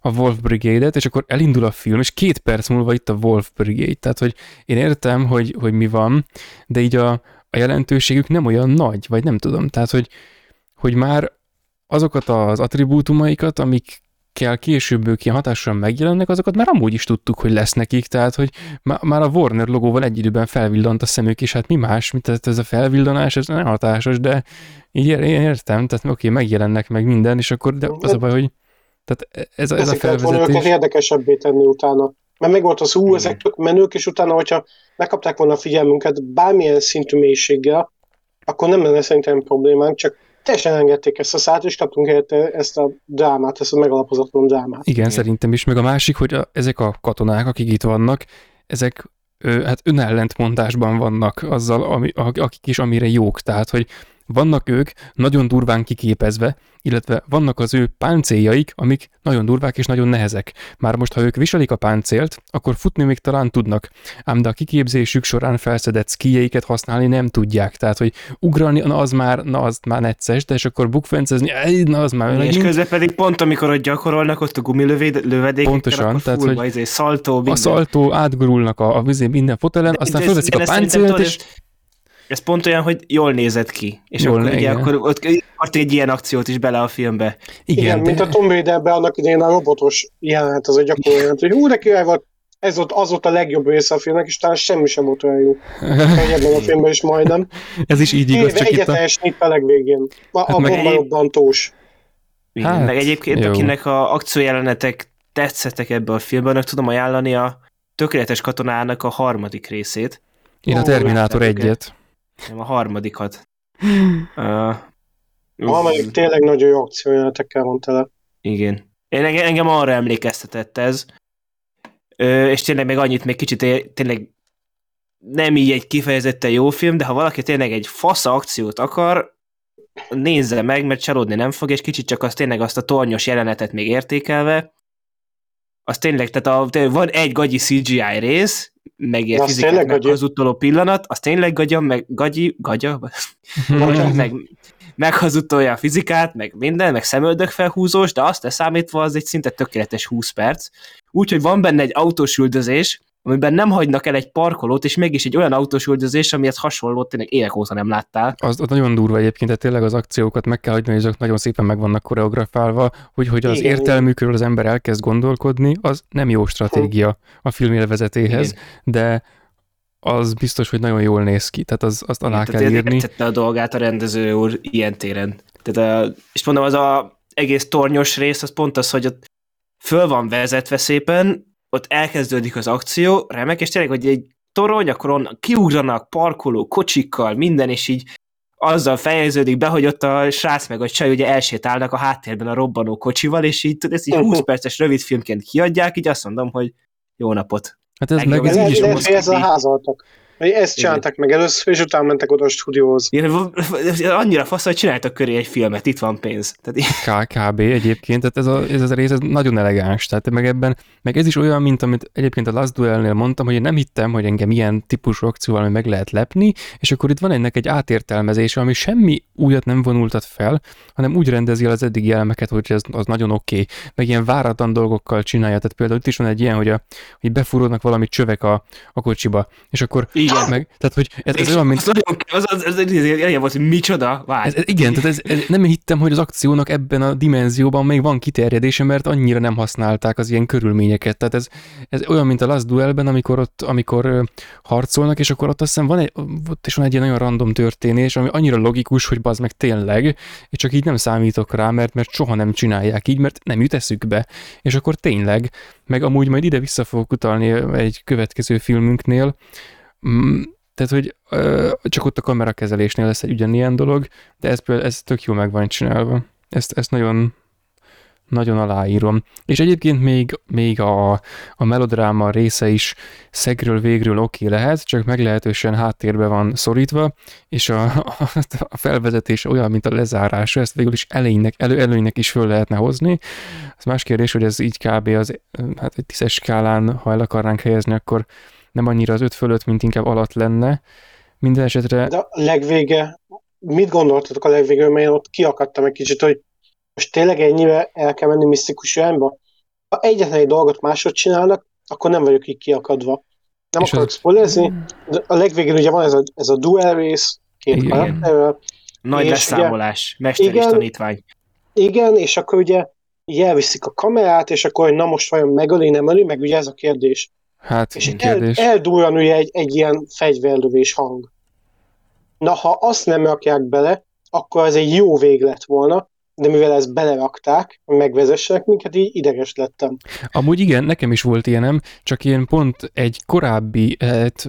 a Wolf Brigade-et, és akkor elindul a film, és két perc múlva itt a Wolf Brigade. Tehát, hogy én értem, hogy, hogy mi van, de így a, a jelentőségük nem olyan nagy, vagy nem tudom. Tehát, hogy, hogy már azokat az attribútumaikat, amik kell később ők ilyen hatással megjelennek, azokat már amúgy is tudtuk, hogy lesz nekik, tehát hogy már a Warner logóval egy időben felvillant a szemük, és hát mi más, mint ez, ez a felvillanás, ez nem hatásos, de így én értem, tehát oké, megjelennek meg minden, és akkor de az a baj, hogy tehát ez, ez a felvezetés... Volna érdekesebbé tenni utána. Mert meg volt az, ú, ezek tök menők, és utána, hogyha megkapták volna a figyelmünket bármilyen szintű mélységgel, akkor nem lenne szerintem problémánk, csak teljesen engedték ezt a szát, és kaptunk helyette ezt a drámát, ezt a megalapozatlan drámát. Igen, Igen, szerintem is, meg a másik, hogy a, ezek a katonák, akik itt vannak, ezek ö, hát önellentmondásban vannak azzal, ami, akik is amire jók, tehát, hogy vannak ők nagyon durván kiképezve, illetve vannak az ő páncéljaik, amik nagyon durvák és nagyon nehezek. Már most, ha ők viselik a páncélt, akkor futni még talán tudnak, ám de a kiképzésük során felszedett skijeiket használni nem tudják. Tehát, hogy ugrani, na az már, na az már necces, de és akkor bukfencezni, na az már És közben pedig pont amikor ott gyakorolnak, ott a gumilövedék, Pontosan, tehát, hogy izé, szaltó, a szaltó átgurulnak a, a, a minden fotelen, aztán felveszik a páncélt, és ez pont olyan, hogy jól nézett ki. És jól, akkor, ugye, akkor ott egy ilyen akciót is bele a filmbe. Igen, igen de... mint a Tom Raiderben annak idején a robotos jelenet, az a gyakorlat, hogy hú, de király volt, ez ott, az volt a legjobb része a filmnek, és talán semmi sem volt olyan jó. Ebben a filmben is majdnem. Ez is így igaz, csak itt a... snitt a legvégén. A, hát a bomba robbantós. Igen, hát, meg egyébként jó. akinek a akciójelenetek tetszettek ebbe a filmben, annak tudom ajánlani a Tökéletes katonának a harmadik részét. Én a Terminátor egyet. Nem, a harmadikat. uh, harmadik tényleg nagyon jó akciójelenetekkel van tele. Igen. Én, engem arra emlékeztetett ez, Ö, és tényleg még annyit, még kicsit tényleg nem így egy kifejezetten jó film, de ha valaki tényleg egy fasz akciót akar, nézze meg, mert csalódni nem fog, és kicsit csak az tényleg azt a tornyos jelenetet még értékelve, az tényleg, tehát a, van egy gagyi CGI rész, meg ilyen fizikáknak az utoló pillanat, az tényleg gagya, meg gagyi, gagya, meg, meghazudtolja a fizikát, meg minden, meg szemöldök felhúzós, de azt leszámítva az egy szinte tökéletes 20 perc. Úgyhogy van benne egy autós üldözés, amiben nem hagynak el egy parkolót, és mégis egy olyan autós üldözés, amihez hasonló tényleg évek óta nem láttál. Az, az nagyon durva egyébként, tehát tényleg az akciókat meg kell hagyni, hogy azok nagyon szépen meg vannak koreografálva, hogy, hogy az Igen. értelmükről az ember elkezd gondolkodni, az nem jó stratégia a film élvezetéhez, Igen. de az biztos, hogy nagyon jól néz ki, tehát az, azt alá Igen, kell írni. a dolgát a rendező úr ilyen téren. Tehát, és mondom, az a egész tornyos rész, az pont az, hogy ott föl van vezetve szépen, ott elkezdődik az akció, remek, és tényleg, hogy egy torony, akkor onnan kiugranak parkoló, kocsikkal, minden, és így azzal fejeződik be, hogy ott a srác meg a csaj ugye elsétálnak a háttérben a robbanó kocsival, és így ez így 20 perces rövid filmként kiadják, így azt mondom, hogy jó napot. Hát ez meg, meg ez, így is ez a házaltak. Ezt csináltak meg először, és utána mentek oda a stúdióhoz. Annyira fasz, hogy csináltak köré egy filmet, itt van pénz. Tehát... KKB egyébként, tehát ez a, ez a rész ez nagyon elegáns, tehát meg ebben, meg ez is olyan, mint amit egyébként a Last Duel-nél mondtam, hogy én nem hittem, hogy engem ilyen típusú akcióval meg lehet lepni, és akkor itt van ennek egy átértelmezése, ami semmi újat nem vonultat fel, hanem úgy rendezi el az eddigi elemeket, hogy ez az nagyon oké, okay. meg ilyen váratlan dolgokkal csinálja. Tehát például itt is van egy ilyen, hogy, a, hogy befúródnak valami csövek a, a kocsiba, és akkor igen. Meg, tehát, hogy ez, ez olyan, mint... Az, az, az, az, az, volt, hogy micsoda, várj. Ez, ez, igen, tehát ez, ez, nem hittem, hogy az akciónak ebben a dimenzióban még van kiterjedése, mert annyira nem használták az ilyen körülményeket. Tehát ez, ez olyan, mint a Last Duelben, amikor ott, amikor harcolnak, és akkor ott azt hiszem van egy, ott is van egy ilyen nagyon random történés, ami annyira logikus, hogy bazd meg tényleg, és csak így nem számítok rá, mert, mert soha nem csinálják így, mert nem jut eszükbe. És akkor tényleg, meg amúgy majd ide vissza fogok utalni egy következő filmünknél, tehát, hogy ö, csak ott a kamerakezelésnél lesz egy ugyanilyen dolog, de ez, ez tök jó meg van csinálva. Ezt, ezt nagyon, nagyon aláírom. És egyébként még, még a, a melodráma része is szegről végről oké okay lehet, csak meglehetősen háttérbe van szorítva, és a, a felvezetés olyan, mint a lezárása, ezt végül is elejének, elő, előnynek is föl lehetne hozni. Az más kérdés, hogy ez így kb. az hát egy tízes skálán, ha el akarnánk helyezni, akkor nem annyira az öt fölött, mint inkább alatt lenne. Minden esetre... De a legvége, mit gondoltatok a legvégén, mert én ott kiakadtam egy kicsit, hogy most tényleg ennyire el kell menni misztikus irányba? Ha egyetlen egy dolgot másod csinálnak, akkor nem vagyok így kiakadva. Nem és akarok az... spoilerezni, de a legvégén ugye van ez a, ez a duel rész, két igen. karakterrel. Nagy leszámolás, mester igen, és tanítvány. Igen, és akkor ugye elviszik a kamerát, és akkor, hogy na most vajon megöli, nem öli, meg ugye ez a kérdés. Hát, és el, eldúljan ugye egy, egy ilyen fegyverlövés hang. Na, ha azt nem rakják bele, akkor ez egy jó vég lett volna, de mivel ezt belerakták, megvezessenek minket, így ideges lettem. Amúgy igen, nekem is volt ilyenem, csak én pont egy korábbi hát,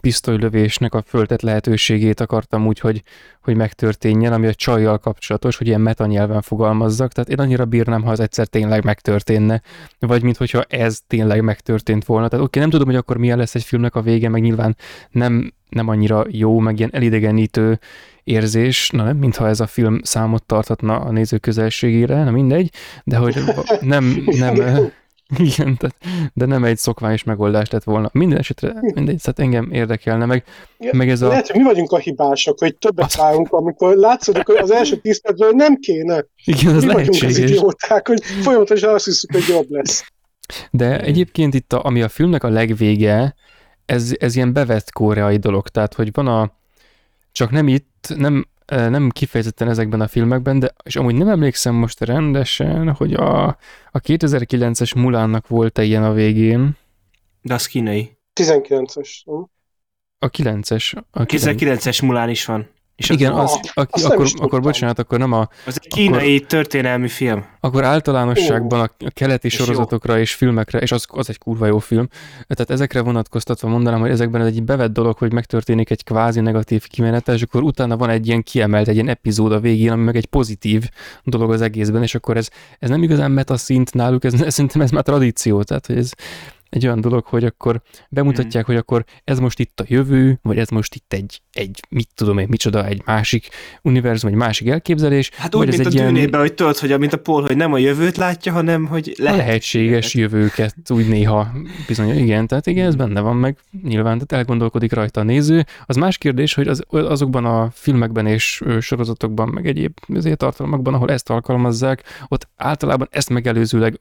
pisztolylövésnek a föltett lehetőségét akartam úgy, hogy, hogy megtörténjen, ami a csajjal kapcsolatos, hogy ilyen metanyelven fogalmazzak, tehát én annyira bírnám, ha az egyszer tényleg megtörténne, vagy mintha ez tényleg megtörtént volna. Tehát oké, nem tudom, hogy akkor milyen lesz egy filmnek a vége, meg nyilván nem, nem annyira jó, meg ilyen elidegenítő érzés, na nem, mintha ez a film számot tarthatna a néző közelségére, na mindegy, de hogy nem, nem, igen, tehát, de nem egy szokványos megoldás lett volna. Minden esetre, mindegy, tehát engem érdekelne, meg, meg ez a... Lehet, hogy mi vagyunk a hibások, hogy többet várunk, amikor látszódik, hogy az első tíz hogy nem kéne. Igen, az mi lehetséges. vagyunk az idióták, hogy folyamatosan azt hiszük, hogy jobb lesz. De egyébként itt, a, ami a filmnek a legvége, ez, ez ilyen bevett koreai dolog, tehát hogy van a, csak nem itt, nem, nem kifejezetten ezekben a filmekben, de és amúgy nem emlékszem most rendesen, hogy a, a 2009-es Mulánnak volt-e ilyen a végén. De az kínai. 19-es. A 9-es. A 2009-es Mulán is van. És Igen, az, az, a, az akkor, akkor bocsánat, akkor nem a... Az egy kínai akkor, történelmi film. Akkor általánosságban a, keleti és sorozatokra jó. és filmekre, és az, az egy kurva jó film, tehát ezekre vonatkoztatva mondanám, hogy ezekben ez egy bevett dolog, hogy megtörténik egy kvázi negatív kimenetel, és akkor utána van egy ilyen kiemelt, egy ilyen epizód a végén, ami meg egy pozitív dolog az egészben, és akkor ez, ez nem igazán metaszint náluk, ez, szerintem ez már tradíció, tehát hogy ez, egy olyan dolog, hogy akkor bemutatják, mm. hogy akkor ez most itt a jövő, vagy ez most itt egy, egy mit tudom én, micsoda, egy másik univerzum, egy másik elképzelés. Hát úgy, mint ez a dűnében, ilyen... hogy tudod, hogy mint a Paul, hogy nem a jövőt látja, hanem hogy lehet. A lehetséges jövőket úgy néha bizony, igen, tehát igen, ez benne van meg, nyilván, tehát elgondolkodik rajta a néző. Az más kérdés, hogy az, azokban a filmekben és sorozatokban, meg egyéb tartalmakban, ahol ezt alkalmazzák, ott általában ezt megelőzőleg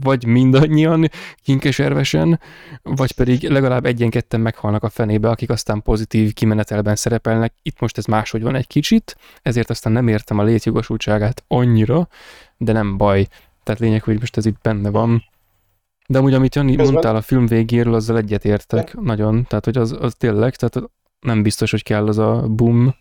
vagy mindannyian kinkeserve nevesen, vagy pedig legalább egyen-ketten meghalnak a fenébe, akik aztán pozitív kimenetelben szerepelnek. Itt most ez máshogy van egy kicsit, ezért aztán nem értem a létjogosultságát annyira, de nem baj. Tehát lényeg, hogy most ez itt benne van. De amúgy, amit Jani Közben... mondtál a film végéről, azzal egyetértek de. nagyon. Tehát, hogy az, az tényleg, tehát nem biztos, hogy kell az a boom.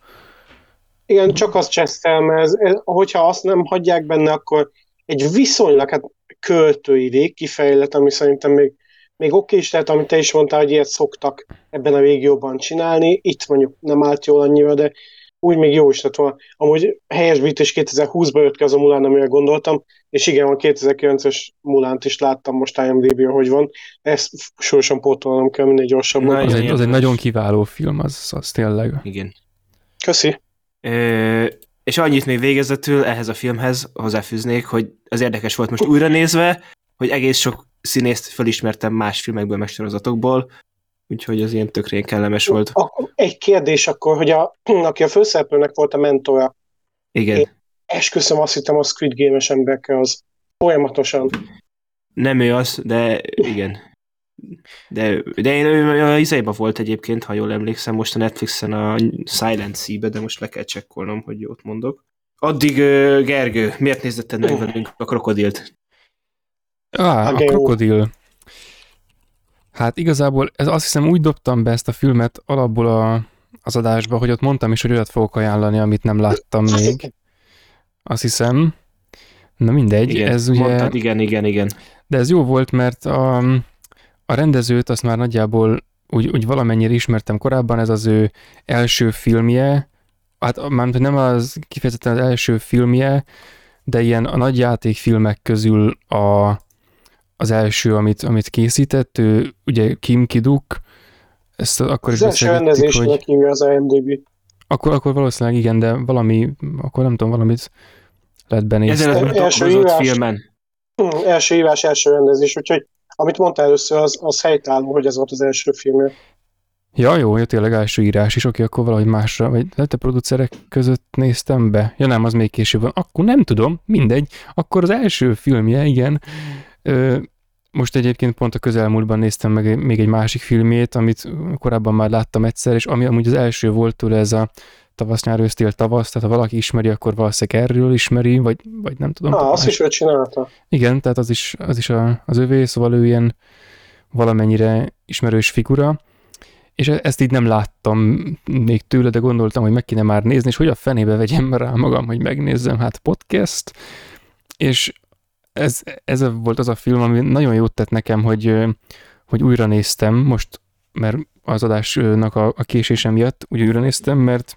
Igen, csak azt csesztem, ez, ez, hogyha azt nem hagyják benne, akkor egy viszonylag hát költői végkifejlet, ami szerintem még még oké is lehet, amit te is mondtál, hogy ilyet szoktak ebben a régióban csinálni, itt mondjuk nem állt jól annyira, de úgy még jó is lett volna. Amúgy helyesbítés 2020-ban jött ki az a Mulán, amire gondoltam, és igen, a 2009-es Mulánt is láttam most imdb hogy van. Ezt sorosan pótolnom kell minél gyorsabban. Az, egy, az egy nagyon kiváló film, az, az tényleg. Igen. Köszi. Ö, és annyit még végezetül ehhez a filmhez hozzáfűznék, hogy az érdekes volt most újra nézve, hogy egész sok színészt felismertem más filmekből, meg sorozatokból, úgyhogy az ilyen tökre kellemes volt. Egy kérdés akkor, hogy a, aki a főszereplőnek volt a mentora. Igen. Én esküszöm, azt hittem a Squid Game-es emberke az folyamatosan. Nem ő az, de igen. De, de én ő a izéba volt egyébként, ha jól emlékszem, most a Netflixen a Silent Sea-be, de most le kell csekkolnom, hogy jót mondok. Addig, Gergő, miért nézzetted meg velünk a krokodilt? Ah, a, a krokodil. Hát igazából ez azt hiszem úgy dobtam be ezt a filmet alapból a, az adásba, hogy ott mondtam is, hogy olyat fogok ajánlani, amit nem láttam még. Azt hiszem. Na mindegy, igen, ez ugye... Mondtad, igen, igen, igen. De ez jó volt, mert a, a rendezőt azt már nagyjából úgy, úgy valamennyire ismertem korábban, ez az ő első filmje, hát már nem az kifejezetten az első filmje, de ilyen a nagy játékfilmek közül a, az első, amit, amit készített, ő ugye Kim Kiduk, ezt akkor is Az első beszélgettük, hogy hívja az IMDb. akkor, akkor valószínűleg igen, de valami, akkor nem tudom, valamit lehet benézni. Az első filmen. Hm, első írás, első rendezés, úgyhogy amit mondtál először, az, az helytálló, hogy ez volt az első filmje. Ja, jó, jó, tényleg első írás is, oké, akkor valahogy másra, vagy lehet a producerek között néztem be. Ja nem, az még később van. Akkor nem tudom, mindegy. Akkor az első filmje, igen. Most egyébként pont a közelmúltban néztem meg még egy másik filmét, amit korábban már láttam egyszer, és ami amúgy az első volt tőle ez a tavasz, nyár, ősztél, tavasz, tehát ha valaki ismeri, akkor valószínűleg erről ismeri, vagy, vagy nem tudom. Ah, azt is ő csinálta. Igen, tehát az is, az, is a, az övé, szóval ő ilyen valamennyire ismerős figura, és e- ezt így nem láttam még tőle, de gondoltam, hogy meg kéne már nézni, és hogy a fenébe vegyem rá magam, hogy megnézzem, hát podcast, és ez, ez volt az a film, ami nagyon jót tett nekem, hogy, hogy újra néztem most, mert az adásnak a, a késése miatt úgy újra néztem, mert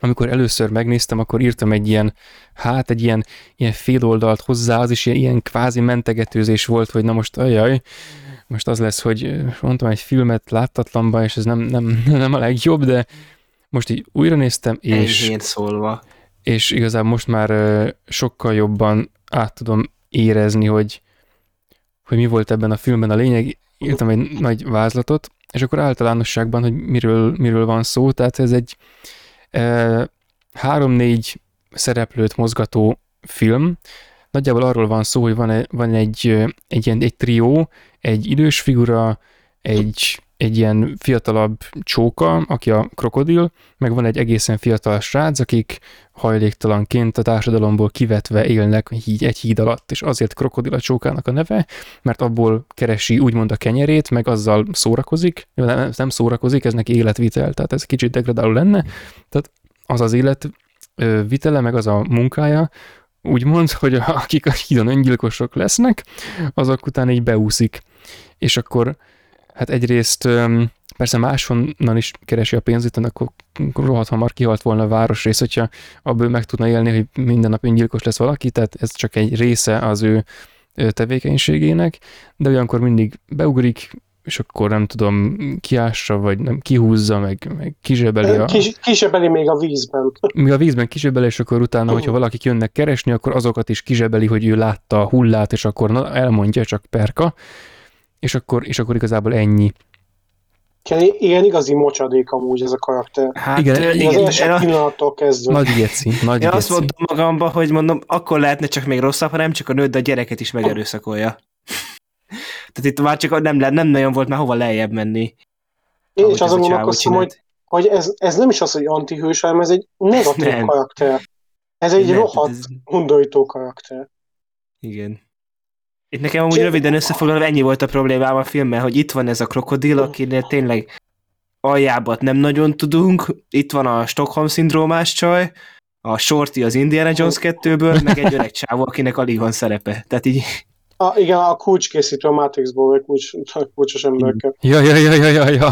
amikor először megnéztem, akkor írtam egy ilyen, hát egy ilyen, ilyen fél oldalt hozzá, az is ilyen, ilyen kvázi mentegetőzés volt, hogy na most ajaj, most az lesz, hogy mondtam egy filmet láttatlanban, és ez nem, nem, nem a legjobb, de most így újra néztem, és, Enyhén szólva. és igazából most már sokkal jobban át tudom érezni, hogy, hogy mi volt ebben a filmben a lényeg. Írtam egy nagy vázlatot, és akkor általánosságban, hogy miről, miről van szó, tehát ez egy e, három-négy szereplőt mozgató film. Nagyjából arról van szó, hogy van, e- van egy, ö, egy, ilyen, egy trió, egy idős figura, egy, egy ilyen fiatalabb csóka, aki a krokodil, meg van egy egészen fiatal srác, akik hajléktalanként a társadalomból kivetve élnek híd, egy híd alatt, és azért krokodil a csókának a neve, mert abból keresi úgymond a kenyerét, meg azzal szórakozik, nem, nem szórakozik, ez neki életvitel, tehát ez kicsit degradáló lenne, tehát az az élet ö, vitele, meg az a munkája, úgymond, hogy akik a hídon öngyilkosok lesznek, azok után így beúszik. És akkor hát egyrészt persze máshonnan is keresi a pénzét, akkor rohadt hamar kihalt volna a városrész, hogyha abból meg tudna élni, hogy minden nap öngyilkos lesz valaki, tehát ez csak egy része az ő tevékenységének, de olyankor mindig beugrik, és akkor nem tudom, kiássa, vagy nem kihúzza, meg, meg kizsebeli a... Kis, kisebeli még a vízben. Mi a vízben kizsebel, és akkor utána, hogyha valakik jönnek keresni, akkor azokat is kizsebeli, hogy ő látta a hullát, és akkor na, elmondja csak perka, és akkor, és akkor igazából ennyi. Ilyen igazi mocsadék amúgy ez a karakter. Hát Igen, igen, igen, Az igen, első én, a- pillanattól kezdve. Nagy geci, nagy én azt geci. mondtam magamba, hogy mondom, akkor lehetne csak még rosszabb, ha nem csak a nőt, de a gyereket is megerőszakolja. Tehát itt már csak nem, nem nagyon volt már hova lejjebb menni. Én is azon gondolkoztam, hogy, hogy ez, ez nem is az, hogy antihős, hanem ez egy negatív Nem. karakter. Ez egy Nem, rohadt ez- undorító karakter. Igen. Itt nekem amúgy röviden összefoglalva ennyi volt a problémám a filmmel, hogy itt van ez a krokodil, akinél tényleg aljábat nem nagyon tudunk, itt van a Stockholm szindrómás csaj, a Shorty az Indiana Jones 2-ből, meg egy öreg csávó, akinek alig van szerepe. Tehát így, A, igen, a kulcskészítő a Matrixból, vagy kulcs, a kulcsos emberke. Ja, ja, ja, ja, ja, ja.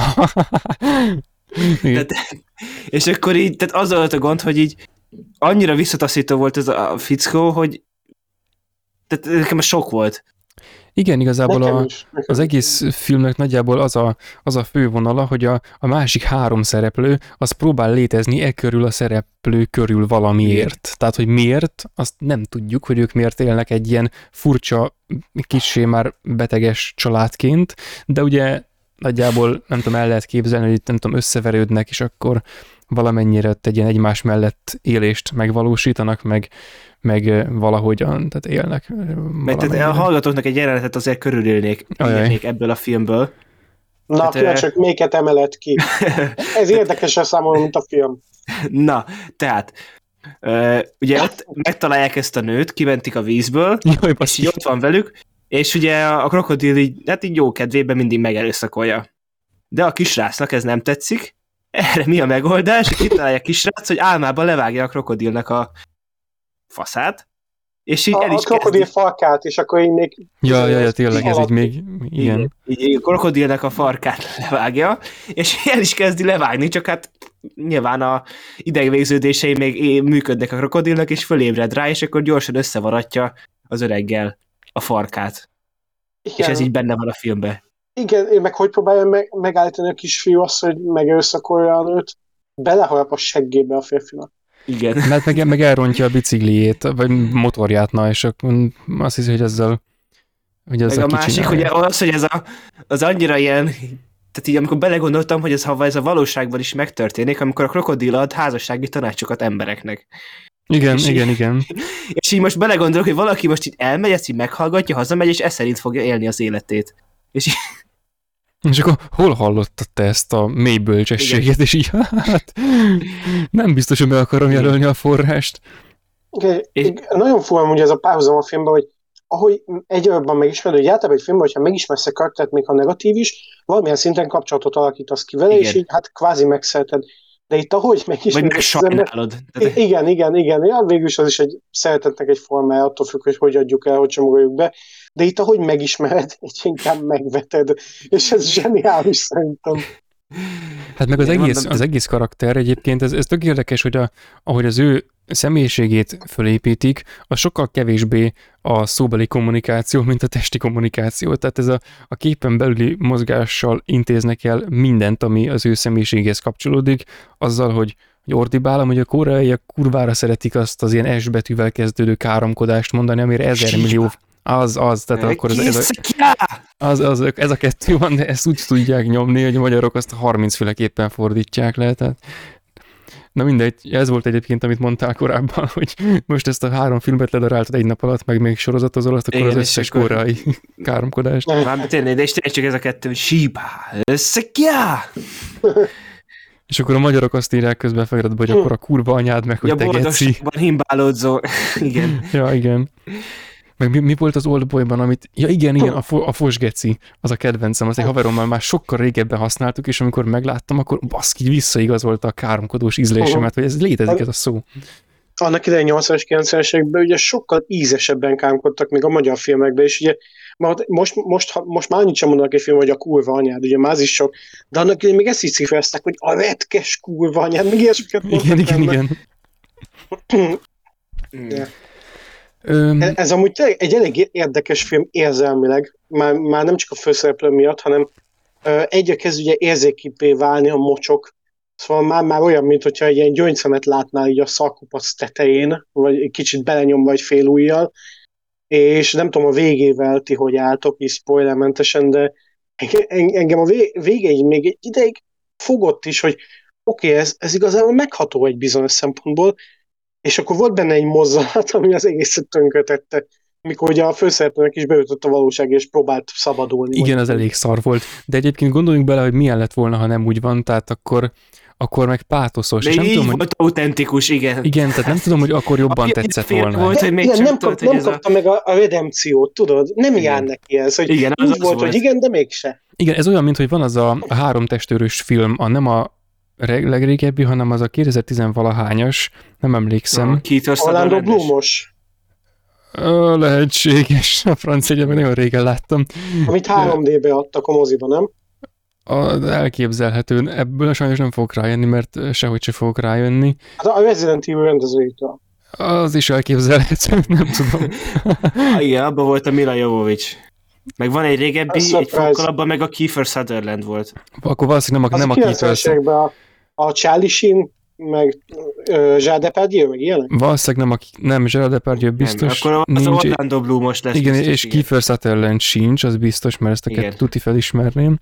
Tehát, és akkor így, tehát az volt a gond, hogy így annyira visszataszító volt ez a fickó, hogy tehát nekem sok volt. Igen, igazából Nekem a, is. Nekem az egész filmnek nagyjából az a, az a fő vonala, hogy a, a másik három szereplő az próbál létezni e körül a szereplő körül valamiért. Tehát, hogy miért, azt nem tudjuk, hogy ők miért élnek egy ilyen furcsa, kissé már beteges családként, de ugye nagyjából nem tudom, el lehet képzelni, hogy itt nem tudom, összeverődnek, és akkor valamennyire ott egy ilyen egymás mellett élést megvalósítanak, meg, meg valahogyan, tehát élnek. Mert tehát a hallgatóknak egy jelenetet azért körülélnék ebből a filmből. Na, Hát, ö- hogy melyiket emelett ki. Ez érdekesebb számomra, mint a film. Na, tehát, ugye ott megtalálják ezt a nőt, kimentik a vízből, Jaj, és így ott van velük, és ugye a a krokodil így, hát így jó kedvében mindig megerőszakolja. De a kisrácnak ez nem tetszik, erre mi a megoldás? Kitalálja a kisrác, hogy álmában levágja a krokodilnak a faszát, és így A, el a is krokodil kezdi. farkát, és akkor én még Ja, ja, ja, tényleg, ez így még, igen. Így, így a krokodilnak a farkát levágja, és el is kezdi levágni, csak hát nyilván a idegvégződései még működnek a krokodilnak, és fölébred rá, és akkor gyorsan összevaratja az öreggel a farkát. Igen, És ez így benne van a filmben. Igen én meg hogy próbálja meg, megállítani a kisfiú azt, hogy megerőszakolja a nőt? Beleharap a seggébe a férfinak. Igen. Mert meg, meg elrontja a bicikliét, vagy motorját, na, és akkor azt hiszi, hogy ezzel hogy Meg ezzel a másik, hogy az, hogy ez a, az annyira ilyen, tehát így amikor belegondoltam, hogy ez, ha ez a valóságban is megtörténik, amikor a krokodil ad házassági tanácsokat embereknek. Igen, és- igen, igen. És így most belegondolok, hogy valaki most így elmegy, ezt így meghallgatja, hazamegy, és ez szerint fogja élni az életét. És így, És akkor hol hallottad te ezt a mély bölcsességet, és így hát nem biztos, hogy meg akarom jelölni a forrást. Igen, És-. Nagyon fura ugye ez a párhuzam a filmben, hogy ahogy egyre jobban megismered, hogy általában egy filmben, hogyha megismersz egy karaktert, még ha negatív is, valamilyen szinten kapcsolatot alakítasz ki vele, Igen. és így hát kvázi megszereted. De itt ahogy vagy megismered meg ezt az embert, sajnálod. Tehát, I- Igen, igen, igen. Ja, végül is az is egy szeretetnek egy formája, attól függ, hogy hogy adjuk el, hogy csomagoljuk be. De itt, ahogy megismered, egy inkább megveted. És ez zseniális szerintem. Hát meg az egész, mondom, az egész karakter egyébként, ez, ez tök érdekes, hogy a, ahogy az ő személyiségét fölépítik, az sokkal kevésbé a szóbeli kommunikáció, mint a testi kommunikáció. Tehát ez a, a képen belüli mozgással intéznek el mindent, ami az ő személyiséghez kapcsolódik, azzal, hogy hogy ordibálom, hogy a koreaiak kurvára szeretik azt az ilyen S betűvel kezdődő káromkodást mondani, amire ezer millió az, az, tehát akkor ez, ez, a, az, az, ez a kettő van, de ezt úgy tudják nyomni, hogy a magyarok azt 30 féleképpen fordítják le, tehát Na mindegy, ez volt egyébként, amit mondtál korábban, hogy most ezt a három filmet ledaráltad egy nap alatt, meg még sorozatozol azt, akkor Igen, az összes akkor- koreai káromkodást. Már tényleg, de és tényleg csak ez a kettő, hogy Shiba, összekja! És akkor a magyarok azt írják közben feliratba, hogy akkor a kurva anyád meg, hogy Ja, te geci. boldogságban himbálódzó. Igen. Ja, igen. Meg mi, mi volt az Oldboyban, amit... Ja, igen, igen, a, fo, a fosgeci, az a kedvencem, az egy haverommal már sokkal régebben használtuk, és amikor megláttam, akkor baszki, visszaigazolta a káromkodós ízlésemet, hogy ez létezik ez a szó. Annak idején 80-as, 90-es években ugye sokkal ízesebben kámkodtak még a magyar filmekben, és ugye most, most, most már annyit sem mondanak egy film, hogy a kurva anyád, ugye már is sok, de annak idején még ezt is cifrázták, hogy a retkes kurva anyád, még ilyesmiket Igen, igen, igen. Mm. Öm, Ez, amúgy tényleg egy elég érdekes film érzelmileg, már, már nem csak a főszereplő miatt, hanem egyre kezd ugye érzékipé válni a mocsok, szóval már, már olyan, mint hogyha egy ilyen gyöngyszemet látnál így a szalkupac tetején, vagy kicsit belenyomva egy fél ujjal, és nem tudom a végével ti hogy álltok, így spoilermentesen, de en- engem a vé- vége így még egy ideig fogott is, hogy oké, okay, ez, ez igazából megható egy bizonyos szempontból, és akkor volt benne egy mozzanat, ami az egészet tönkretette, mikor ugye a főszereplőnek is beütött a valóság, és próbált szabadulni. igen, mondjuk. az elég szar volt. De egyébként gondoljunk bele, hogy milyen lett volna, ha nem úgy van, tehát akkor, akkor meg pátoszos. De és nem így tudom, hogy, volt autentikus, igen. igen, tehát nem tudom, hogy akkor jobban A- tetszett volna. volt, hogy még igen, nem, kap, hogy nem ez a- kapta meg a, a redemciót, tudod? Nem Igen. jár neki ez, hogy Igen, az úgy az volt, volt. hogy igen, de mégse. Igen, ez olyan, mint hogy van az a, a három testőrös film, a nem a legrégebbi, hanem az a 2010-valahányas, nem emlékszem. A Orlando. Bloomos, Ö, lehetséges, a francia egyetemen nagyon régen láttam. amit 3D-be adtak a moziba, nem? A, elképzelhető, ebből sajnos nem fogok rájönni, mert sehogy se fogok rájönni. Hát a Resident Evil rendezőjétől. Az is elképzelhető, nem tudom. Ah, igen, abban volt a Mila Jovovich. Meg van egy régebbi, A egy fokkal abban meg a Kiefer Sutherland volt. Akkor valószínűleg nem a, nem a a 90-es Keith években a, Sheen, meg Depardieu, meg ilyenek. Valószínűleg nem, a, nem Depardieu biztos nem, akkor az nincs. Orlando Bloomos lesz. Igen, biztos, és Kiefer Sutherland sincs, az biztos, mert ezt a Igen. kettőt tuti felismerném.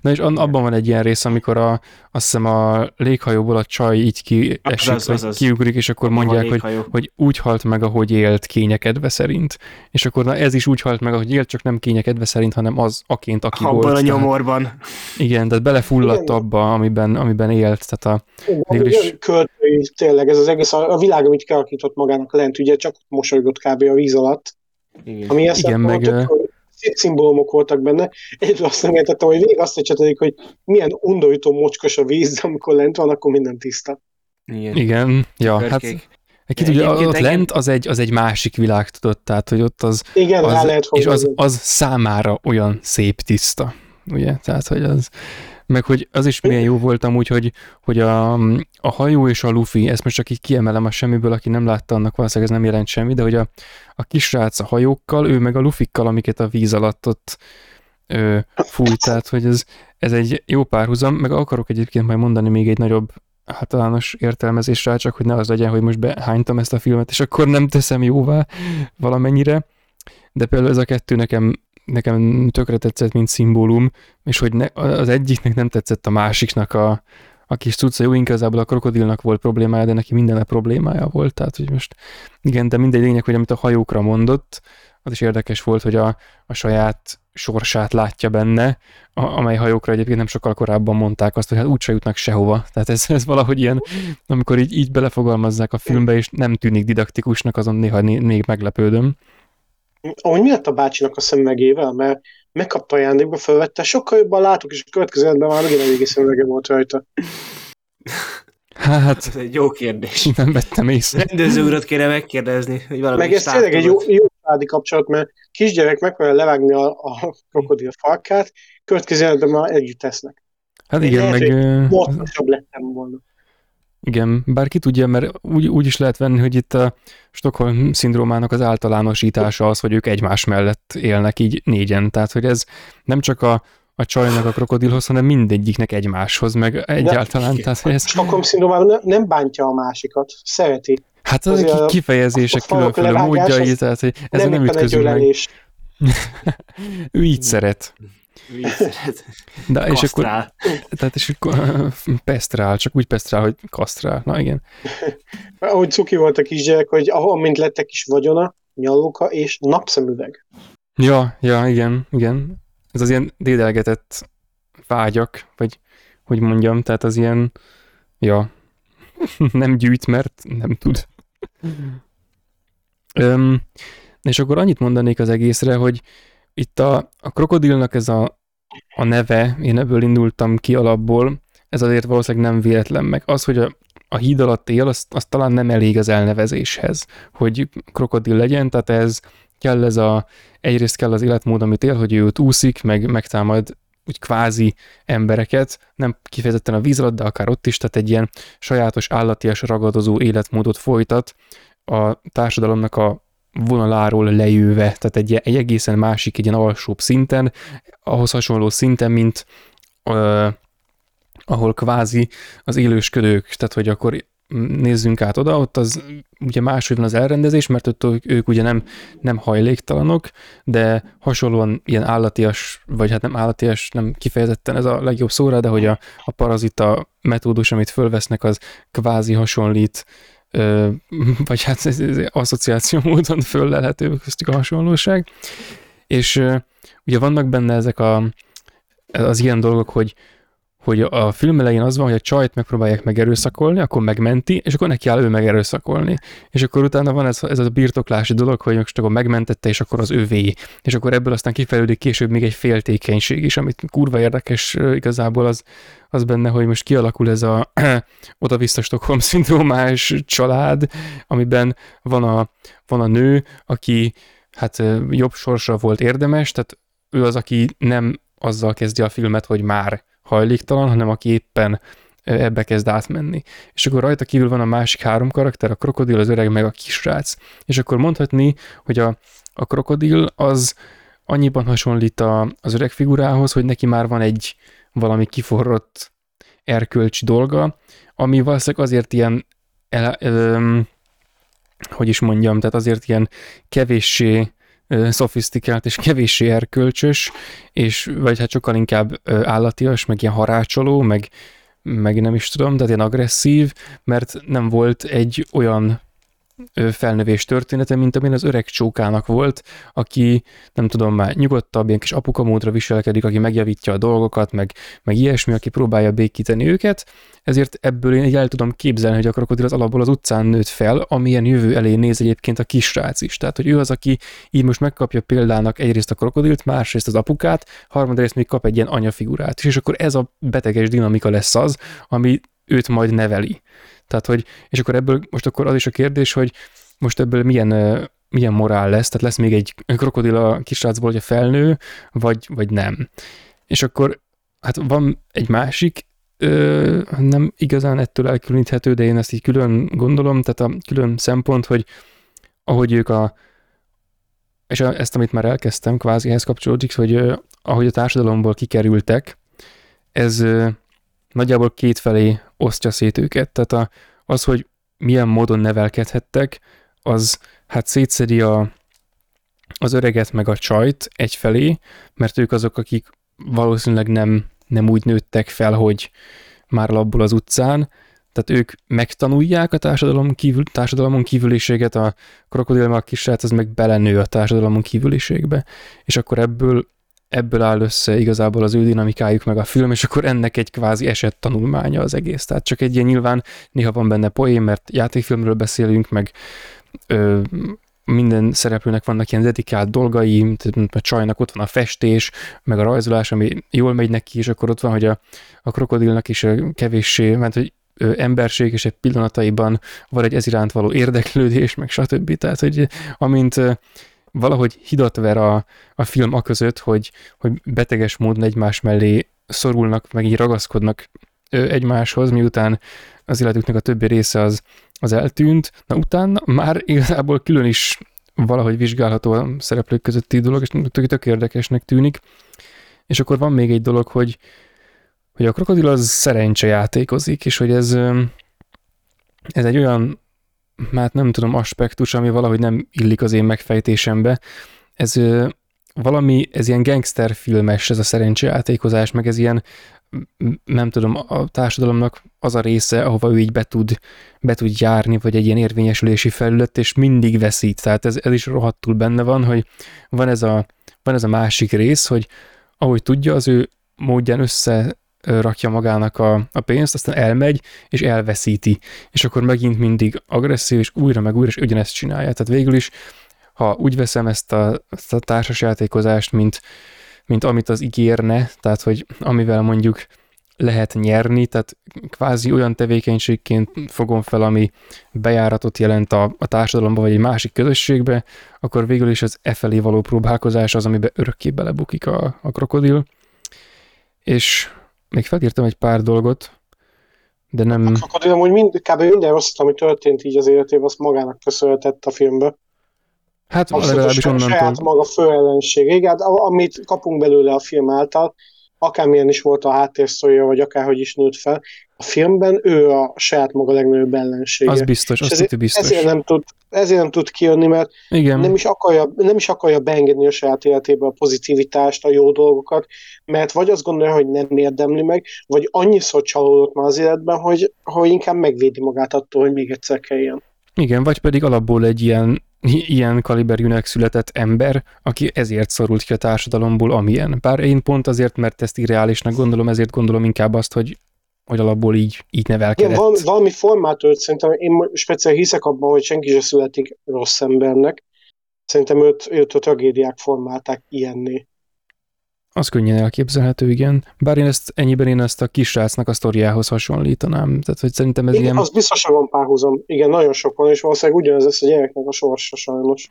Na és an- abban van egy ilyen rész, amikor a, azt hiszem a léghajóból a csaj így kiesik, Azaz, vagy azaz. kiugrik, és akkor mondják, hogy, hogy úgy halt meg, ahogy élt kényekedve szerint. És akkor na, ez is úgy halt meg, ahogy élt, csak nem kényekedve szerint, hanem az aként, aki Abban volt. a Tehát- nyomorban. Igen, tehát belefulladt Igen. abba, amiben, amiben élt. Tehát a, Igen, is- Költői, tényleg, ez az egész, a, a világ, amit kialakított magának lent, ugye csak mosolygott kb. a víz alatt. Igen. Ami ezt Igen, meg, hogy szép szimbólumok voltak benne. Egyedül azt nem értettem, hogy végig azt ecsetelik, hogy milyen undorító mocskos a víz, amikor lent van, akkor minden tiszta. Igen. igen, ja, hát Körkék. egy kicsit De ugye egyébként ott engem- lent az egy, az egy másik világ, tudod, tehát hogy ott az, Igen, rá az lehet és az, az számára olyan szép tiszta, ugye, tehát hogy az Meg hogy az is milyen jó volt amúgy, hogy, hogy a, a hajó és a Luffy, ezt most csak így kiemelem a semmiből, aki nem látta, annak valószínűleg ez nem jelent semmi, de hogy a, a kisrác a hajókkal, ő meg a Lufikkal, amiket a víz alatt ott ö, fújt, tehát hogy ez, ez egy jó párhuzam, meg akarok egyébként majd mondani még egy nagyobb általános értelmezés rá, csak hogy ne az legyen, hogy most behánytam ezt a filmet, és akkor nem teszem jóvá valamennyire. De például ez a kettő nekem nekem tökre tetszett, mint szimbólum, és hogy ne, az egyiknek nem tetszett a másiknak a, a kis cucca, jó, igazából a krokodilnak volt problémája, de neki minden a problémája volt, tehát hogy most igen, de mindegy lényeg, hogy amit a hajókra mondott, az is érdekes volt, hogy a, a saját sorsát látja benne, a, amely hajókra egyébként nem sokkal korábban mondták azt, hogy hát úgyse jutnak sehova. Tehát ez, ez valahogy ilyen, amikor így, így belefogalmazzák a filmbe, és nem tűnik didaktikusnak, azon néha még meglepődöm. Ahogy mi lett a bácsinak a szemüvegével? Mert megkapta ajándékba, felvette, sokkal jobban látok, és a következő életben már megint eléggé szemüvege volt rajta. Hát, ez egy jó kérdés. Nem vettem észre. Rendező urat kéne megkérdezni, hogy valami Meg ez tényleg egy jó, jó családi kapcsolat, mert kisgyerek megpróbálja levágni a, a krokodil farkát, következő életben már együtt tesznek. Hát igen, meg... Módszerűbb lettem volna. Igen, bár ki tudja, mert úgy, úgy is lehet venni, hogy itt a Stockholm szindrómának az általánosítása az, hogy ők egymás mellett élnek így négyen. Tehát, hogy ez nem csak a, a csajnak a krokodilhoz, hanem mindegyiknek egymáshoz, meg egyáltalán. De, tehát, ez... Stockholm szindrómában nem bántja a másikat, szereti. Hát az a kifejezések különféle módjai, tehát hogy ez nem, nem ütközünk meg. ő így szeret. De, és akkor, tehát és akkor pesztrál, csak úgy pesztrál, hogy kasztrál. Na igen. Ahogy cuki volt a kisgyerek, hogy ahol mint lettek is vagyona, nyalluka és napszemüveg. Ja, ja, igen, igen. Ez az ilyen dédelgetett vágyak, vagy hogy mondjam, tehát az ilyen, ja, nem gyűjt, mert nem tud. Öm, és akkor annyit mondanék az egészre, hogy itt a, a krokodilnak ez a, a neve, én ebből indultam ki alapból, ez azért valószínűleg nem véletlen meg. Az, hogy a, a híd alatt él, az, az talán nem elég az elnevezéshez, hogy krokodil legyen, tehát ez kell ez a, egyrészt kell az életmód, amit él, hogy ő ott úszik, meg megtámad úgy kvázi embereket, nem kifejezetten a víz alatt, de akár ott is, tehát egy ilyen sajátos állatias ragadozó életmódot folytat a társadalomnak a vonaláról lejöve, tehát egy, egy egészen másik, egy ilyen alsóbb szinten, ahhoz hasonló szinten, mint uh, ahol kvázi az élősködők, tehát hogy akkor nézzünk át oda, ott az ugye máshogy van az elrendezés, mert ott ők ugye nem, nem hajléktalanok, de hasonlóan ilyen állatias, vagy hát nem állatias, nem kifejezetten ez a legjobb szóra, de hogy a, a parazita metódus, amit fölvesznek, az kvázi hasonlít vagy hát ez, ez asszociáció módon föllelhető köztük a hasonlóság. És ugye vannak benne ezek a, az ilyen dolgok, hogy hogy a film elején az van, hogy a csajt megpróbálják megerőszakolni, akkor megmenti, és akkor neki áll ő megerőszakolni. És akkor utána van ez, ez a birtoklási dolog, hogy most akkor megmentette, és akkor az övé. És akkor ebből aztán kifejlődik később még egy féltékenység is, amit kurva érdekes igazából az, az benne, hogy most kialakul ez a oda-vissza Stockholm szindrómás család, amiben van a, van a nő, aki hát jobb sorsa volt érdemes, tehát ő az, aki nem azzal kezdi a filmet, hogy már hajléktalan, hanem aki éppen ebbe kezd átmenni. És akkor rajta kívül van a másik három karakter, a krokodil, az öreg, meg a kisrác. És akkor mondhatni, hogy a, a krokodil az annyiban hasonlít a, az öreg figurához, hogy neki már van egy valami kiforrott erkölcsi dolga, ami valószínűleg azért ilyen el, el, hogy is mondjam, tehát azért ilyen kevéssé szofisztikált és kevéssé erkölcsös, és vagy hát sokkal inkább állatias, meg ilyen harácsoló, meg, meg nem is tudom, tehát ilyen agresszív, mert nem volt egy olyan felnövés története, mint amilyen az öreg csókának volt, aki nem tudom már nyugodtabb, ilyen kis apukamódra viselkedik, aki megjavítja a dolgokat, meg, meg ilyesmi, aki próbálja békíteni őket, ezért ebből én el tudom képzelni, hogy a krokodil az alapból az utcán nőtt fel, amilyen jövő elé néz egyébként a kisrác is. Tehát, hogy ő az, aki így most megkapja példának egyrészt a krokodilt, másrészt az apukát, harmadrészt még kap egy ilyen anyafigurát is, és akkor ez a beteges dinamika lesz az, ami őt majd neveli. Tehát, hogy, és akkor ebből most akkor az is a kérdés, hogy most ebből milyen, milyen morál lesz, tehát lesz még egy krokodil a kisrácból, hogy a felnő, vagy, vagy nem. És akkor hát van egy másik, ö, nem igazán ettől elkülöníthető, de én ezt így külön gondolom, tehát a külön szempont, hogy ahogy ők a, és ezt, amit már elkezdtem, kvázi ehhez kapcsolódik, hogy ahogy a társadalomból kikerültek, ez nagyjából kétfelé osztja szét őket. Tehát a, az, hogy milyen módon nevelkedhettek, az hát szétszedi a, az öreget meg a csajt egyfelé, mert ők azok, akik valószínűleg nem, nem úgy nőttek fel, hogy már abból az utcán, tehát ők megtanulják a társadalom kívül, társadalomon kívüliséget, a krokodil meg a kisrác az meg belenő a társadalomon kívüliségbe, és akkor ebből ebből áll össze igazából az ő dinamikájuk meg a film, és akkor ennek egy kvázi esett tanulmánya az egész. Tehát csak egy ilyen nyilván néha van benne poén, mert játékfilmről beszélünk, meg ö, minden szereplőnek vannak ilyen dedikált dolgai, a csajnak ott van a festés, meg a rajzolás, ami jól megy neki, és akkor ott van, hogy a, a krokodilnak is kevéssé, mert hogy emberség és egy pillanataiban van egy ez iránt való érdeklődés, meg stb. Tehát, hogy amint valahogy hidat ver a, a film a között, hogy, hogy beteges módon egymás mellé szorulnak, meg így ragaszkodnak egymáshoz, miután az életüknek a többi része az, az eltűnt, na utána már igazából külön is valahogy vizsgálható a szereplők közötti dolog, és tök, tök érdekesnek tűnik. És akkor van még egy dolog, hogy, hogy a krokodil az szerencse játékozik, és hogy ez, ez egy olyan hát nem tudom, aspektus, ami valahogy nem illik az én megfejtésembe. Ez ö, valami, ez ilyen gangsterfilmes ez a szerencsejátékozás, meg ez ilyen, nem tudom, a társadalomnak az a része, ahova ő így be tud, be tud járni, vagy egy ilyen érvényesülési felület, és mindig veszít. Tehát ez, ez is rohadtul benne van, hogy van ez a, van ez a másik rész, hogy ahogy tudja, az ő módján össze rakja magának a, a pénzt, aztán elmegy, és elveszíti. És akkor megint mindig agresszív, és újra meg újra, és ugyanezt csinálja. Tehát végül is, ha úgy veszem ezt a, ezt a társasjátékozást, mint, mint amit az ígérne, tehát hogy amivel mondjuk lehet nyerni, tehát kvázi olyan tevékenységként fogom fel, ami bejáratot jelent a, a társadalomba, vagy egy másik közösségbe, akkor végül is az e felé való próbálkozás az, amiben örökké belebukik a, a krokodil. És még felírtam egy pár dolgot, de nem... A krokodil amúgy mind, kb. minden rossz, ami történt így az életében, azt magának köszönhetett a filmbe. Hát Abszolút legalábbis onnantól. Saját maga főellenség. Igen, amit kapunk belőle a film által, akármilyen is volt a háttérszója, vagy akárhogy is nőtt fel, a filmben ő a saját maga legnagyobb ellensége. Az biztos, az ezért, biztos. Ezért nem, tud, ezért nem tud kijönni, mert Igen. Nem, is akarja, nem is akarja beengedni a saját életébe a pozitivitást, a jó dolgokat, mert vagy azt gondolja, hogy nem érdemli meg, vagy annyiszor csalódott már az életben, hogy, hogy inkább megvédi magát attól, hogy még egyszer kelljen. Igen, vagy pedig alapból egy ilyen ilyen kaliberűnek született ember, aki ezért szorult ki a társadalomból, amilyen. Bár én pont azért, mert ezt irreálisnak gondolom, ezért gondolom inkább azt, hogy hogy alapból így, így nevelkedett. Igen, valami, valami formát ölt, szerintem én speciál hiszek abban, hogy senki sem születik rossz embernek. Szerintem őt, őt a tragédiák formálták ilyenné. Az könnyen elképzelhető, igen. Bár én ezt ennyiben én ezt a kisrácnak a sztoriához hasonlítanám. Tehát, hogy szerintem ez igen, ilyen... az biztosan van párhuzam. Igen, nagyon sok van, és valószínűleg ugyanez lesz a gyereknek a sorsa sajnos.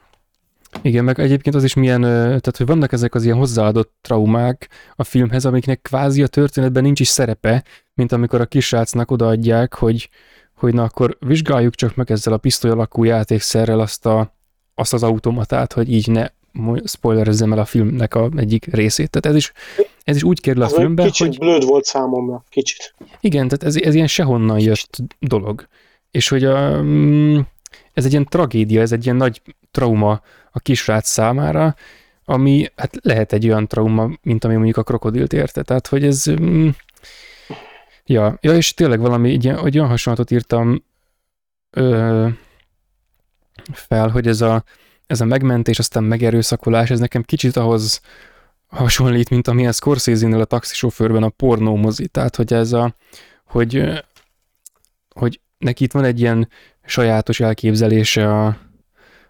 Igen, meg egyébként az is milyen, tehát hogy vannak ezek az ilyen hozzáadott traumák a filmhez, amiknek kvázi a történetben nincs is szerepe, mint amikor a kisrácnak odaadják, hogy, hogy na akkor vizsgáljuk csak meg ezzel a pisztoly alakú játékszerrel azt, a, azt az automatát, hogy így ne spoilerezzem el a filmnek a egyik részét. Tehát ez is, ez is úgy kerül a filmbe, kicsit hogy... blöd volt számomra, kicsit. Igen, tehát ez, ez ilyen sehonnan jött dolog. És hogy a, mm, ez egy ilyen tragédia, ez egy ilyen nagy trauma a kisrác számára, ami hát lehet egy olyan trauma, mint ami mondjuk a krokodilt érte. Tehát, hogy ez... Mm, ja, ja, és tényleg valami egy, egy olyan hasonlatot írtam ö, fel, hogy ez a, ez a megmentés, aztán megerőszakolás, ez nekem kicsit ahhoz hasonlít, mint amilyen Scorsese-nél a taxisofőrben a pornó mozi. Tehát, hogy ez a, hogy, hogy neki itt van egy ilyen sajátos elképzelése a,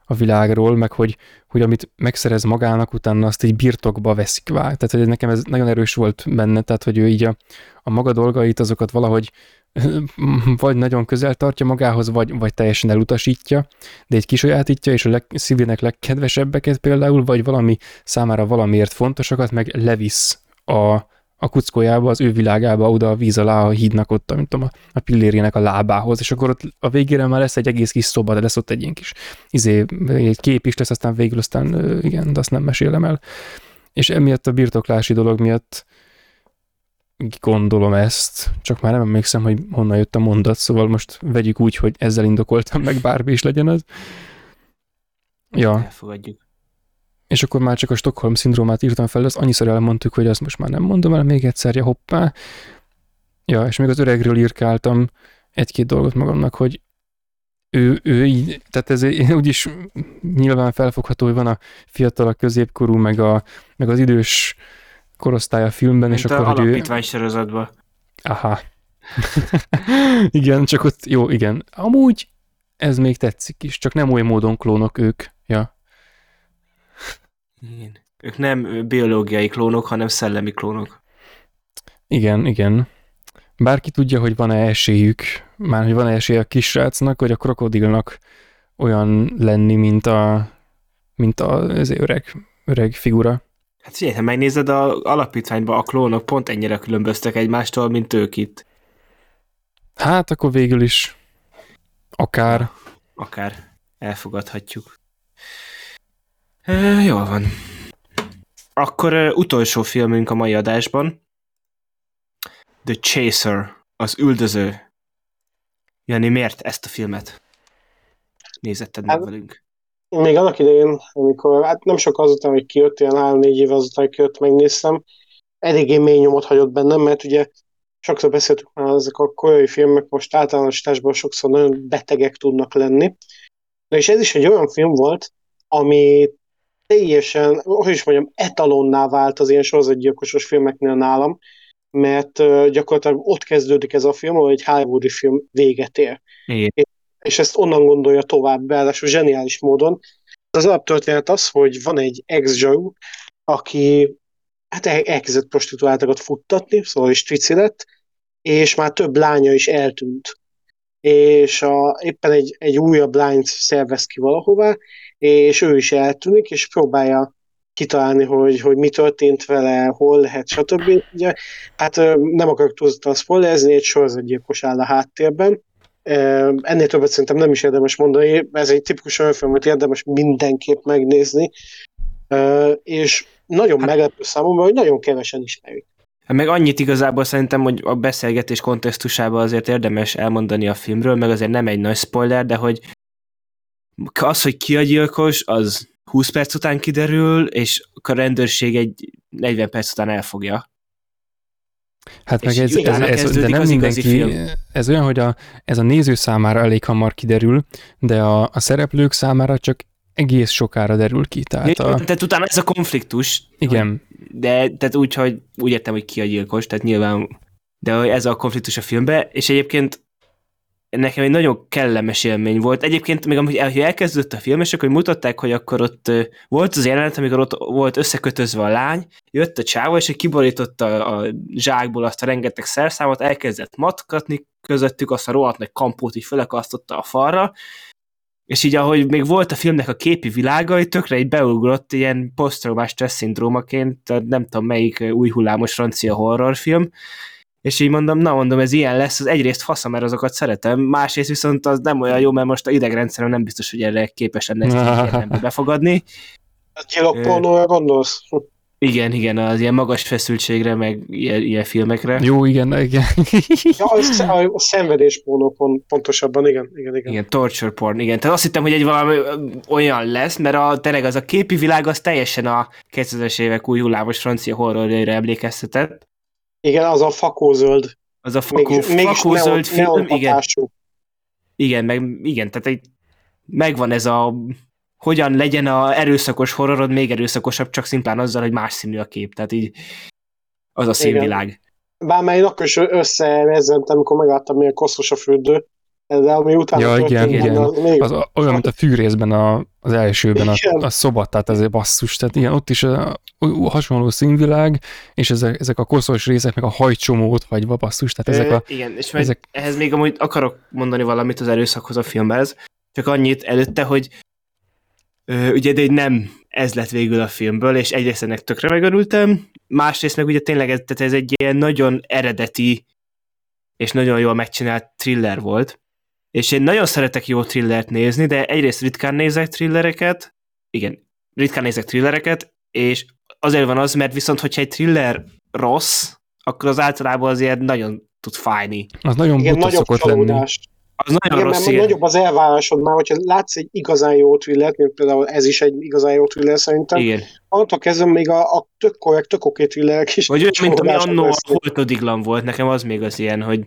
a világról, meg hogy, hogy amit megszerez magának, utána azt így birtokba veszik vá. Tehát, hogy nekem ez nagyon erős volt benne, tehát, hogy ő így a, a maga dolgait, azokat valahogy vagy nagyon közel tartja magához, vagy, vagy teljesen elutasítja, de egy kisajátítja, és a leg, szívének legkedvesebbeket például, vagy valami számára valamiért fontosakat, meg levisz a, a kuckójába, az ő világába, oda a víz alá, a hídnak ott, mint tudom, a, pillérének a lábához, és akkor ott a végére már lesz egy egész kis szoba, de lesz ott egy ilyen kis izé, egy kép is lesz, aztán végül aztán igen, de azt nem mesélem el. És emiatt a birtoklási dolog miatt gondolom ezt, csak már nem emlékszem, hogy honnan jött a mondat, szóval most vegyük úgy, hogy ezzel indokoltam meg bármi is legyen az. Ja. Elfogadjuk. És akkor már csak a Stockholm szindrómát írtam fel, azt annyiszor elmondtuk, hogy azt most már nem mondom el még egyszer, ja hoppá. Ja, és még az öregről írkáltam egy-két dolgot magamnak, hogy ő, ő így, tehát ez úgyis nyilván felfogható, hogy van a fiatal, a középkorú, meg, a, meg az idős korosztály a filmben, Mint és akkor, hogy alapítvány sorozatban. Aha. igen, csak ott, jó, igen. Amúgy ez még tetszik is, csak nem oly módon klónok ők. Ja. Igen. Ők nem biológiai klónok, hanem szellemi klónok. Igen, igen. Bárki tudja, hogy van-e esélyük, már hogy van-e esély a kisrácnak, vagy a krokodilnak olyan lenni, mint a, mint a, az öreg, öreg figura. Hát figyelj, ha megnézed a alapítványban a klónok pont ennyire különböztek egymástól, mint ők itt. Hát akkor végül is akár. Akár elfogadhatjuk. E, jól van. Akkor uh, utolsó filmünk a mai adásban. The Chaser, az üldöző. Jani, miért ezt a filmet nézetted meg Hát- velünk? Még annak idején, amikor, hát nem sok azután, hogy kijött, ilyen három-négy év azután, kijött, megnéztem, eléggé mély nyomot hagyott bennem, mert ugye sokszor beszéltük már, ezek a koreai filmek most általánosításban sokszor nagyon betegek tudnak lenni. Na és ez is egy olyan film volt, ami teljesen, hogy is mondjam, etalonná vált az ilyen sorozatgyilkosos filmeknél nálam, mert gyakorlatilag ott kezdődik ez a film, ahol egy hollywoodi film véget ér Igen. és ezt onnan gondolja tovább, ráadásul zseniális módon. Az alaptörténet az, hogy van egy ex aki hát el- elkezdett prostituáltakat futtatni, szóval is trici lett, és már több lánya is eltűnt. És a, éppen egy, egy újabb lányt szervez ki valahová, és ő is eltűnik, és próbálja kitalálni, hogy, hogy mi történt vele, hol lehet, stb. Ugye, hát nem akarok túlzottan spoilerezni, egy sorozatgyilkos áll a háttérben, Ennél többet szerintem nem is érdemes mondani, ez egy tipikus olyan film, amit érdemes mindenképp megnézni, és nagyon Hát- meglepő számomra, hogy nagyon kevesen ismerik. Hát meg annyit igazából szerintem, hogy a beszélgetés kontextusában azért érdemes elmondani a filmről, meg azért nem egy nagy spoiler, de hogy az, hogy ki a gyilkos, az 20 perc után kiderül, és a rendőrség egy 40 perc után elfogja. Hát meg ez, ez, ez, de nem mindenki, film. ez olyan, hogy a, ez a néző számára elég hamar kiderül, de a, a szereplők számára csak egész sokára derül ki. Tehát a, Tehát utána ez a konfliktus, igen, de tehát úgy, hogy úgy értem, hogy ki a gyilkos, tehát nyilván, de hogy ez a konfliktus a filmbe, és egyébként nekem egy nagyon kellemes élmény volt. Egyébként még hogy elkezdődött a film, és akkor mutatták, hogy akkor ott volt az jelenet, amikor ott volt összekötözve a lány, jött a csávó, és kiborította a zsákból azt a rengeteg szerszámot, elkezdett matkatni közöttük, azt a rohadt nagy kampót így fölakasztotta a falra, és így ahogy még volt a filmnek a képi világa, így tökre így beugrott ilyen posztraumás stressz szindrómaként, nem tudom melyik új hullámos francia horrorfilm, és így mondom, na mondom, ez ilyen lesz, az egyrészt faszom, mert azokat szeretem, másrészt viszont az nem olyan jó, mert most a idegrendszerem nem biztos, hogy erre képes lenne befogadni. A gyilokpornóra gondolsz? Igen, igen, az ilyen magas feszültségre, meg ilyen, ilyen filmekre. jó, igen, igen. Ja, a, a szenvedéspornó pont, pontosabban, igen, igen, igen. Igen, torture porn, igen. Tehát azt hittem, hogy egy valami olyan lesz, mert a, tényleg az a képi világ az teljesen a 2000-es évek új hullámos francia horrorjaira emlékeztetett. Igen, az a fakózöld. Az a fakó, mégis fakózöld film, neon igen, igen, meg igen, tehát egy, megvan ez a hogyan legyen a erőszakos horrorod még erőszakosabb, csak szimplán azzal, hogy más színű a kép, tehát így az a színvilág. Bár már én akkor is összerezzentem, amikor megláttam, milyen koszos a fürdő. De ami utána Ja, igen, történt, igen. Az, még, Az a- olyan, mint a fűrészben a, az elsőben a, Igen. a szoba, tehát ez egy basszus, tehát igen, ott is a, a hasonló színvilág, és ezek, ezek a koszos részek, meg a hajcsomó ott hagyva basszus, tehát ezek Ö, a, Igen, és ezek- ehhez még amúgy akarok mondani valamit az erőszakhoz a filmhez, csak annyit előtte, hogy ö, ugye de egy nem ez lett végül a filmből, és egyrészt ennek tökre megörültem, másrészt meg ugye tényleg ez, tehát ez egy ilyen nagyon eredeti és nagyon jól megcsinált thriller volt, és én nagyon szeretek jó thrillert nézni, de egyrészt ritkán nézek thrillereket, igen, ritkán nézek thrillereket, és azért van az, mert viszont, hogyha egy thriller rossz, akkor az általában azért nagyon tud fájni. Az nagyon Igen, buta nagyobb szokott lenni. Az nagyon Igen, rossz mert nagyobb az elvárásod már, hogyha látsz egy igazán jó thrillert, mint például ez is egy igazán jó thriller szerintem, Igen. attól kezdve még a, a tök korrekt, tök oké thrillerek is. Vagy olyan, mint ami annó a. Holtodiglan volt, nekem az még az ilyen, hogy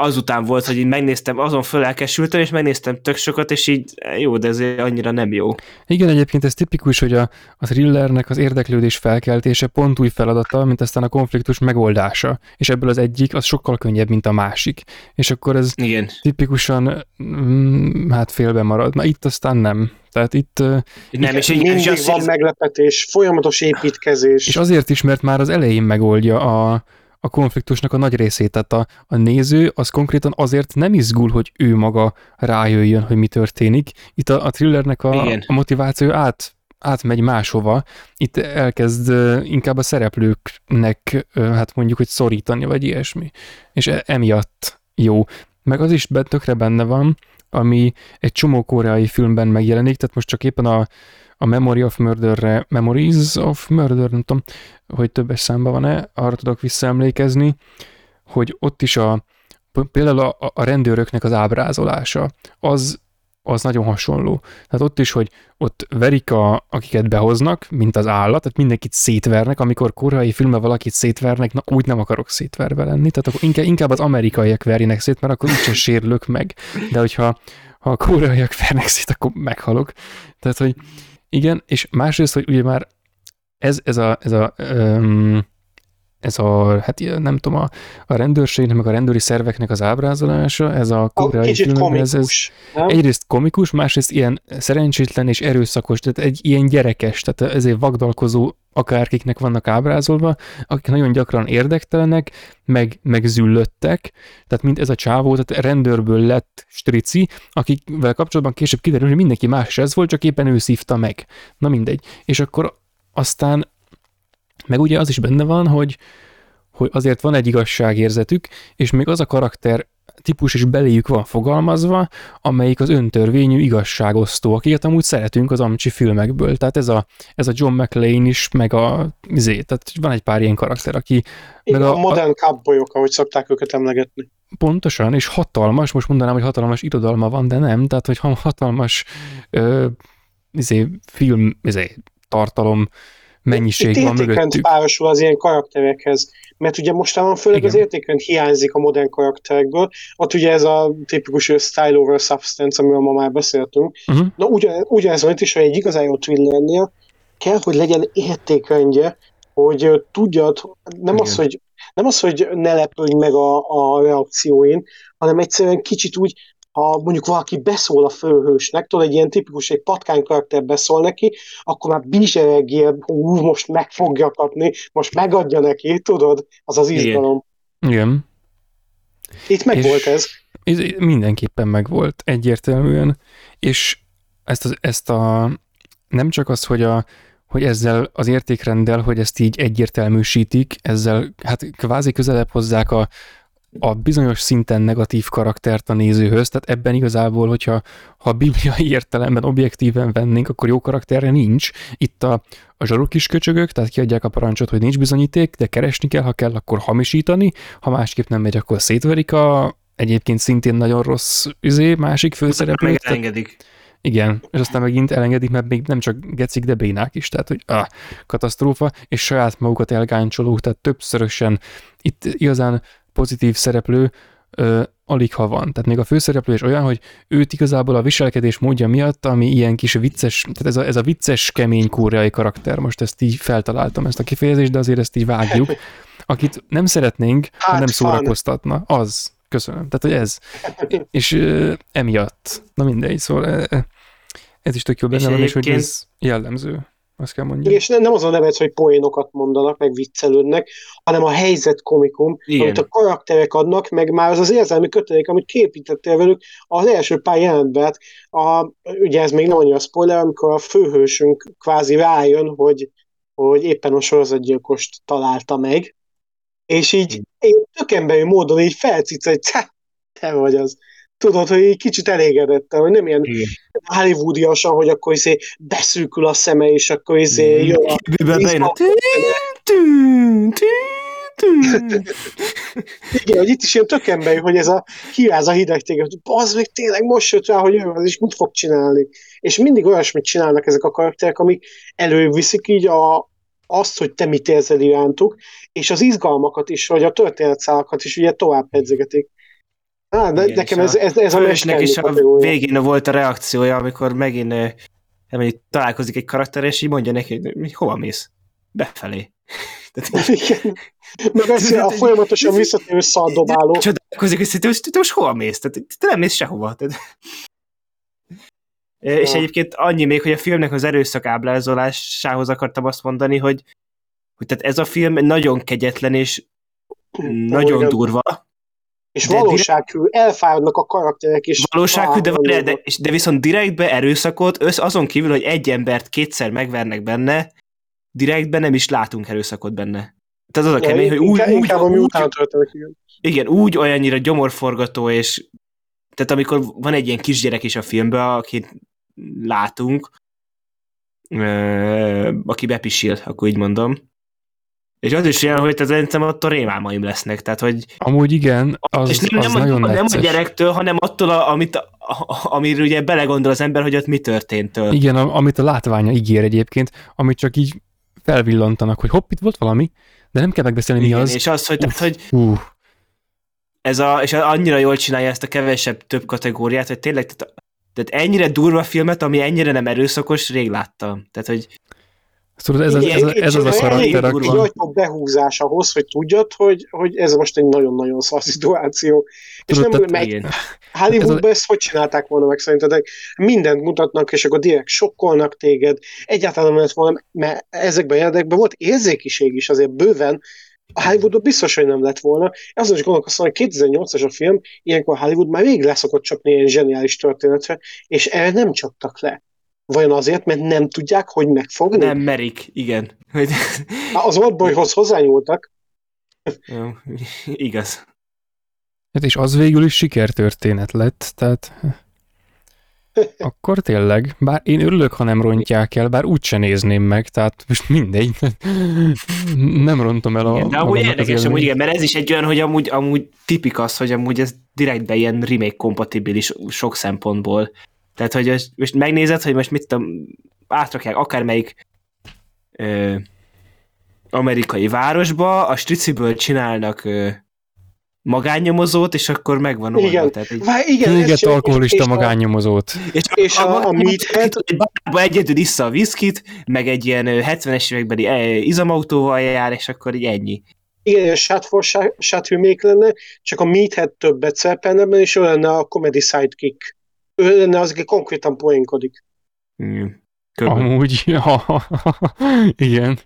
azután volt, hogy így megnéztem, azon fölelkesültem, és megnéztem tök sokat, és így jó, de ez annyira nem jó. Igen, egyébként ez tipikus, hogy a, a thrillernek az érdeklődés felkeltése pont új feladata, mint aztán a konfliktus megoldása. És ebből az egyik az sokkal könnyebb, mint a másik. És akkor ez Igen. tipikusan mm, hát félbe marad. Na itt aztán nem. Tehát itt, Nem, és, így, Mindig és az, van meglepetés, folyamatos építkezés. és azért is, mert már az elején megoldja a, a konfliktusnak a nagy részét. Tehát a, a néző az konkrétan azért nem izgul, hogy ő maga rájöjjön, hogy mi történik. Itt a, a thrillernek a, Igen. a motiváció át, átmegy máshova. Itt elkezd inkább a szereplőknek, hát mondjuk, hogy szorítani, vagy ilyesmi. És e- emiatt jó. Meg az is tökre benne van, ami egy csomó koreai filmben megjelenik, tehát most csak éppen a, a Memory of Murder-re, Memories of Murder, nem tudom, hogy többes számban van-e, arra tudok visszaemlékezni, hogy ott is a, például a, a rendőröknek az ábrázolása, az, az nagyon hasonló. Tehát ott is, hogy ott verik, a, akiket behoznak, mint az állat, tehát mindenkit szétvernek, amikor koreai filmben valakit szétvernek, na úgy nem akarok szétverve lenni, tehát akkor inkább, inkább az amerikaiak verjenek szét, mert akkor úgyse sérülök meg. De hogyha ha a koreaiak vernek szét, akkor meghalok. Tehát, hogy igen, és másrészt, hogy ugye már ez, ez a, ez a um, ez a, hát ilyen, nem tudom, a, a rendőrségnek, meg a rendőri szerveknek az ábrázolása, ez a koreai kicsit filmekben, ez, ez komikus. nem? egyrészt komikus, másrészt ilyen szerencsétlen és erőszakos, tehát egy ilyen gyerekes, tehát ezért vagdalkozó akárkiknek vannak ábrázolva, akik nagyon gyakran érdektelenek, meg, meg züllöttek, tehát mint ez a csávó, tehát rendőrből lett strici, akikvel kapcsolatban később kiderül, hogy mindenki más ez volt, csak éppen ő szívta meg. Na mindegy. És akkor aztán, meg ugye az is benne van, hogy, hogy azért van egy igazságérzetük, és még az a karakter típus is beléjük van fogalmazva, amelyik az öntörvényű igazságosztó, akiket amúgy szeretünk az amcsi filmekből. Tehát ez a, ez a John McClane is, meg a izé, tehát van egy pár ilyen karakter, aki Igen, meg a, a- modern cowboyok, ahogy szokták őket emlegetni. pontosan, és hatalmas, most mondanám, hogy hatalmas irodalma van, de nem, tehát hogy ha- hatalmas ö, izé, film izé, tartalom mennyiség Itt van mögöttük. párosul az ilyen karakterekhez, mert ugye mostában főleg Igen. az értékrend hiányzik a modern karakterekből. Ott ugye ez a tipikus style over substance, amiről ma már beszéltünk. Uh-huh. Na ugyan, ugyanez van itt is, hogy egy igazán jó thrillernél kell, hogy legyen értékrendje, hogy tudjad, nem Igen. az, hogy nem az, hogy ne lepődj meg a, a reakcióin, hanem egyszerűen kicsit úgy, ha mondjuk valaki beszól a főhősnek, tudod, egy ilyen tipikus, egy patkány karakter beszól neki, akkor már bizseregjél, hú, most meg fogja kapni, most megadja neki, tudod, az az izgalom. Igen. Itt meg És- volt ez. Ez mindenképpen megvolt, egyértelműen, és ezt, az, ezt a, nem csak az, hogy, a, hogy ezzel az értékrenddel, hogy ezt így egyértelműsítik, ezzel hát kvázi közelebb hozzák a, a bizonyos szinten negatív karaktert a nézőhöz, tehát ebben igazából, hogyha ha bibliai értelemben objektíven vennénk, akkor jó karakterre nincs. Itt a, a zsaruk is köcsögök, tehát kiadják a parancsot, hogy nincs bizonyíték, de keresni kell, ha kell, akkor hamisítani, ha másképp nem megy, akkor szétverik a egyébként szintén nagyon rossz üzé, másik Meg főszereplőt. Engedik. igen, és aztán megint elengedik, mert még nem csak gecik, de bénák is, tehát hogy ah, katasztrófa, és saját magukat elgáncsolók, tehát többszörösen itt igazán pozitív szereplő ö, alig ha van. Tehát még a főszereplő is olyan, hogy őt igazából a viselkedés módja miatt, ami ilyen kis vicces, tehát ez a, ez a vicces, kemény koreai karakter, most ezt így feltaláltam ezt a kifejezést, de azért ezt így vágjuk, akit nem szeretnénk, ha Hát, nem fun. szórakoztatna. Az. Köszönöm. Tehát, hogy ez. És ö, emiatt. Na mindegy, szóval ö, ez is tök jó benne És van, és hogy ez jellemző. Azt kell mondjam. És ne- nem az a nevet, hogy poénokat mondanak, meg viccelődnek, hanem a helyzet komikum, Igen. amit a karakterek adnak, meg már az az érzelmi kötelék, amit képítettél velük az első pár jelentben. Hát A, ugye ez még nem annyira spoiler, amikor a főhősünk kvázi rájön, hogy, hogy éppen a sorozatgyilkost találta meg, és így én tökemberű módon így felcic, hogy "Cá, te vagy az. Tudod, hogy így kicsit elégedettem, hogy nem ilyen Igen. hollywoodiasan, hogy akkor izé beszűkül a szeme, és akkor izé jön a a... Igen, hogy itt is ilyen tök emberi, hogy ez a kiráz a hideg téged, hogy bazd meg tényleg most jött rá, hogy ő az, és mit fog csinálni. És mindig olyasmit csinálnak ezek a karakterek, amik előviszik így a, azt, hogy te mit érzel irántuk, és az izgalmakat is, vagy a történetszálakat is ugye tovább pedzegetik. Á, de Igen, nekem ez, ez, ez a Fősnek is a végén volt a reakciója, amikor megint nem, hogy találkozik egy karakter, és így mondja neki, hogy hova mész? Befelé. Tehát, Igen. Meg ez a folyamatosan visszatérő szaldobáló. Csodálkozik, hogy te te most hova mész? Tehát, te nem mész sehova. Tehát... És egyébként annyi még, hogy a filmnek az erőszak ábrázolásához akartam azt mondani, hogy, hogy tehát ez a film nagyon kegyetlen és nagyon durva. És de valósághű, elfáradnak a karakterek is. Valósághű, de, de, de, de viszont direktbe erőszakot, össz, azon kívül, hogy egy embert kétszer megvernek benne, direktben nem is látunk erőszakot benne. Tehát az a kemény, hogy úgy, inkább, úgy, úgy, történik, igen. igen, úgy olyannyira gyomorforgató, és tehát amikor van egy ilyen kisgyerek is a filmben, akit látunk, aki bepisil, akkor így mondom. És az is olyan, hogy szerintem attól rémálmaim lesznek, tehát hogy Amúgy igen, az, és nem, az nem, a, nagyon nem a gyerektől, hanem attól, a, amit, a, a, amiről ugye belegondol az ember, hogy ott mi történt től. Igen, am- amit a látványa ígér egyébként, amit csak így felvillantanak, hogy hopp, itt volt valami, de nem kell megbeszélni, mi Igen, az. És az, hogy, tehát, hogy Hú, ez a, és annyira jól csinálja ezt a kevesebb több kategóriát, hogy tényleg, tehát, tehát ennyire durva filmet, ami ennyire nem erőszakos, rég láttam. Tehát, hogy tudod, ez, az, ez, az- ez az a. Egy aki... top behúzás ahhoz, hogy tudjad, hogy, hogy ez most egy nagyon-nagyon szar szituáció. És Tudod, nem, tehát- meg igen. Hollywoodban ezt hogy csinálták volna meg szerinted? Mindent mutatnak, és akkor direkt sokkolnak téged. Egyáltalán nem lett volna, mert ezekben a jelentekben volt érzékiség is azért bőven, a Hollywoodban biztos, hogy nem lett volna. Azon is gondolkoztam, hogy 2008-as a film, ilyenkor Hollywood már végig leszokott csapni ilyen zseniális történetre, és erre nem csaptak le. Vajon azért, mert nem tudják, hogy megfogni? Nem merik, igen. Hogy- Az oldboyhoz hozzányúltak, Jó, igaz. Hát és az végül is sikertörténet lett, tehát akkor tényleg, bár én örülök, ha nem rontják el, bár úgyse nézném meg, tehát most mindegy, nem rontom el a Igen, de amúgy érdekes, amúgy igen, mert ez is egy olyan, hogy amúgy, amúgy tipik az, hogy amúgy ez direktben ilyen remake kompatibilis sok szempontból. Tehát, hogy most, most megnézed, hogy most mit tudom, átrakják akármelyik ö, amerikai városba, a striciből csinálnak ö, magánnyomozót, és akkor megvan oldva. Igen. Tehát, egy, Vá, igen, sem- alkoholista és a- magánnyomozót. és, És a- a Meathead- egy bárba egyedül issza a viszkit, meg egy ilyen ö, 70-es évekbeli eh, izomautóval jár, és akkor így ennyi. Igen, shot, shot remake lenne, csak a Meathead többet szerepelne ebben, és ő lenne a comedy sidekick. Ő lenne az, aki konkrétan poénkodik. Mm. Körülbelül. Amúgy, ja, igen.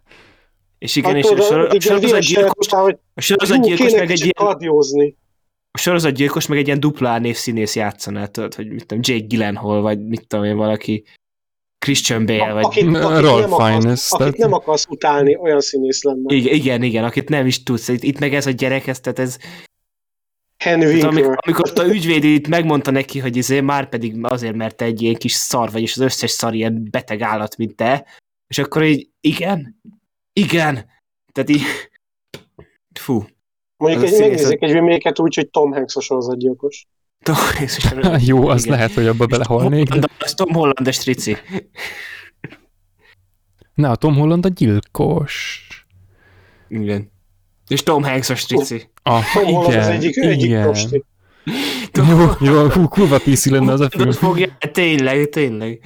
És igen, és Attól, a, sor, a sorozatgyilkos, a sorozatgyilkos meg egy ilyen, a sorozatgyilkos meg egy ilyen dupla név színész játszaná, tudod, hogy mit tudom, Jake Gyllenhaal, vagy mit tudom én, valaki Christian Bale, vagy Akit, akit, nem akarsz, akit nem akarsz utálni, olyan színész lenne. igen, igen, igen, akit nem is tudsz. Itt, itt meg ez a gyerek, ez, tehát ez, Henry amikor, amikor a ügyvéd itt megmondta neki, hogy izé, már pedig azért, mert te egy ilyen kis szar vagy, és az összes szar ilyen beteg állat, mint te, és akkor így, igen, igen, tehát így, fú, Mondjuk egy, megnézzük egy remake úgy, hogy Tom Hanks a sorozatgyilkos. Tom, Jó, az igen. lehet, hogy abba belehalnék. Holland, az Tom Holland a strici. Ne, a Tom Holland a gyilkos. Igen. És Tom Hanks a strici. Ah, Tom Holland igen, az egyik, egyik igen. prosti. Jó, jó, hú, kurva PC lenne az a film. Fogja, tényleg, tényleg.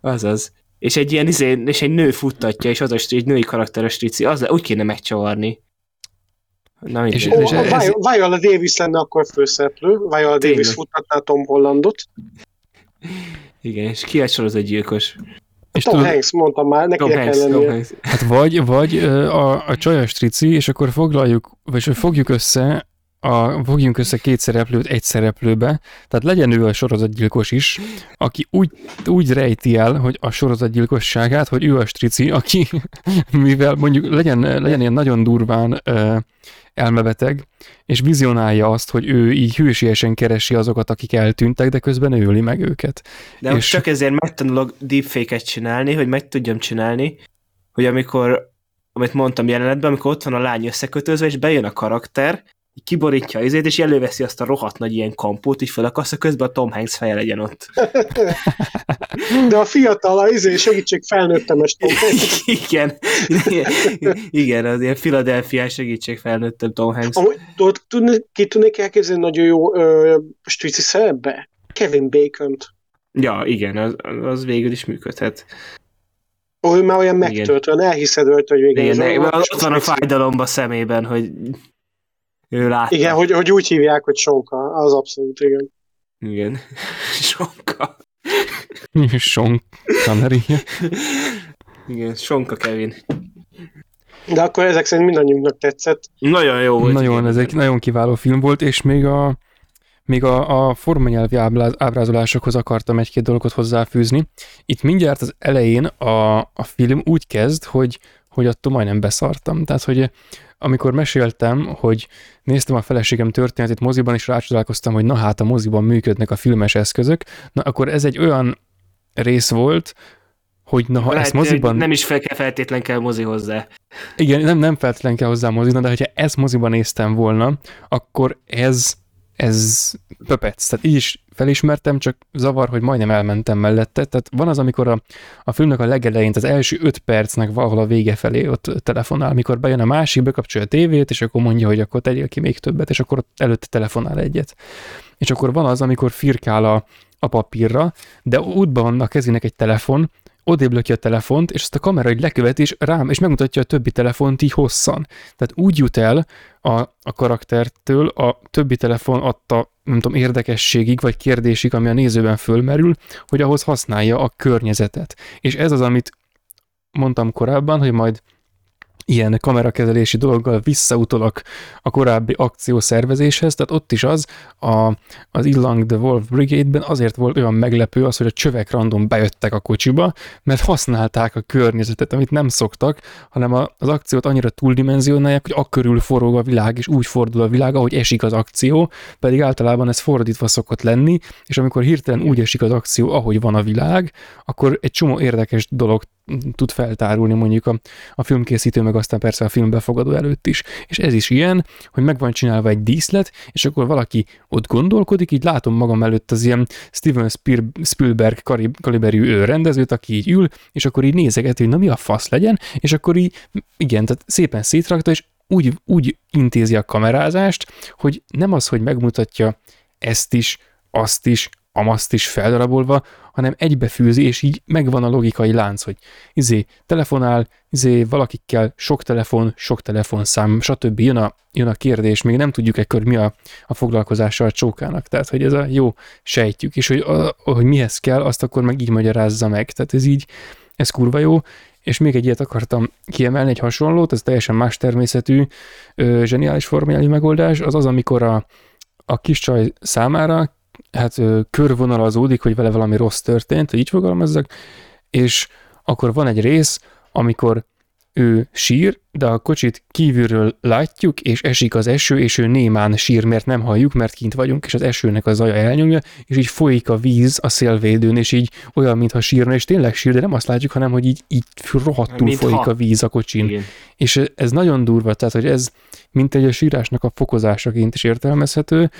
Azaz. És egy ilyen izé, és egy nő futtatja, és az a egy női karakter a strici, az le, úgy kéne megcsavarni. Na, És- és a ez- Vi- Viola Davis lenne akkor főszereplő, Viola. Davis futtatná Tom Hollandot. Igen, és ki a sorozatgyilkos? És Tom tudod, Hanks, mondtam már, neki Tom Hanks, kell Tom Hanks. Hát vagy, vagy a, a csajas trici, és akkor foglaljuk, vagy fogjuk össze a, fogjunk össze két szereplőt egy szereplőbe, tehát legyen ő a sorozatgyilkos is, aki úgy, úgy rejti el, hogy a sorozatgyilkosságát, hogy ő a strici, aki, mivel mondjuk legyen, legyen ilyen nagyon durván uh, elmebeteg, és vizionálja azt, hogy ő így hősiesen keresi azokat, akik eltűntek, de közben ő öli meg őket. De és... csak ezért megtanulok deepfake-et csinálni, hogy meg tudjam csinálni, hogy amikor, amit mondtam jelenetben, amikor ott van a lány összekötözve, és bejön a karakter, kiborítja az izét, és előveszi azt a rohadt nagy ilyen kampót, így felakaszta, közben a Tom Hanks feje legyen ott. De a fiatal, a izé segítség felnőttemes Tom Hanks. Igen, igen, az ilyen Philadelphia segítség felnőttem Tom Hanks. Amúgy, tudni, ki tudnék elképzelni nagyon jó ö, strici szerepbe? Kevin Bacon-t. Ja, igen, az, az végül is működhet. Ó, ő már olyan megtöltően, elhiszed rajta, hogy végül igen, ne, ott van a fájdalomba szemében, hogy ő látta. Igen, hogy, hogy úgy hívják, hogy Sonka, az abszolút, igen. Igen, Sonka. Sonka, Maria. Igen, Sonka Kevin. De akkor ezek szerint mindannyiunknak tetszett. Nagyon jó volt. Nagyon, ez egy nagyon kiváló film volt, és még a, még a, a formanyelvi ábrázolásokhoz akartam egy-két dolgot hozzáfűzni. Itt mindjárt az elején a, a film úgy kezd, hogy, hogy attól majdnem beszartam. Tehát, hogy amikor meséltem, hogy néztem a feleségem történetét moziban, és rácsodálkoztam, hogy na hát a moziban működnek a filmes eszközök, na akkor ez egy olyan rész volt, hogy na, ha Lehet, ezt moziban... Nem is fel kell feltétlen kell mozi hozzá. Igen, nem, nem feltétlen kell hozzá mozi, de hogyha ezt moziban néztem volna, akkor ez, ez pöpec. Tehát így is felismertem, csak zavar, hogy majdnem elmentem mellette. Tehát van az, amikor a, a filmnek a legelején, az első öt percnek valahol a vége felé ott telefonál, amikor bejön a másik, bekapcsolja a tévét, és akkor mondja, hogy akkor tegyél ki még többet, és akkor előtte telefonál egyet. És akkor van az, amikor firkál a, a papírra, de útban van a kezének egy telefon, odébb a telefont, és azt a kamera egy leköveti, és rám, és megmutatja a többi telefont így hosszan. Tehát úgy jut el a, a karaktertől a többi telefon adta, nem tudom, érdekességig, vagy kérdésig, ami a nézőben fölmerül, hogy ahhoz használja a környezetet. És ez az, amit mondtam korábban, hogy majd ilyen kamerakezelési dologgal visszautolok a korábbi akciószervezéshez, tehát ott is az, a, az Illang the Wolf Brigade-ben azért volt olyan meglepő az, hogy a csövek random bejöttek a kocsiba, mert használták a környezetet, amit nem szoktak, hanem a, az akciót annyira túldimenzionálják, hogy akkörül forog a világ, és úgy fordul a világ, ahogy esik az akció, pedig általában ez fordítva szokott lenni, és amikor hirtelen úgy esik az akció, ahogy van a világ, akkor egy csomó érdekes dolog tud feltárulni mondjuk a, a filmkészítő, meg aztán persze a filmbefogadó előtt is. És ez is ilyen, hogy meg van csinálva egy díszlet, és akkor valaki ott gondolkodik, így látom magam előtt az ilyen Steven Spielberg kaliberű rendezőt, aki így ül, és akkor így nézegeti, hogy na mi a fasz legyen, és akkor így, igen, tehát szépen szétrakta, és úgy, úgy intézi a kamerázást, hogy nem az, hogy megmutatja ezt is, azt is, amaszt is feldarabolva, hanem egybefűzi, és így megvan a logikai lánc, hogy izé, telefonál, izé, valakikkel sok telefon, sok telefonszám, stb. Jön a, jön a kérdés, még nem tudjuk ekkor mi a, a foglalkozása a csókának, tehát hogy ez a jó sejtjük, és hogy, a, hogy mihez kell, azt akkor meg így magyarázza meg, tehát ez így, ez kurva jó, és még egy ilyet akartam kiemelni, egy hasonlót, ez teljesen más természetű, ö, zseniális formális megoldás, az az, amikor a, a kis csaj számára hát körvonalazódik, hogy vele valami rossz történt, hogy így fogalmazzak, és akkor van egy rész, amikor ő sír, de a kocsit kívülről látjuk, és esik az eső, és ő némán sír, mert nem halljuk, mert kint vagyunk, és az esőnek a zaja elnyomja, és így folyik a víz a szélvédőn, és így olyan, mintha sírna, és tényleg sír, de nem azt látjuk, hanem hogy így, így rohadtul mint folyik ha. a víz a kocsin. Igen. És ez nagyon durva, tehát, hogy ez mint egy a sírásnak a fokozásaként is értelmezhető,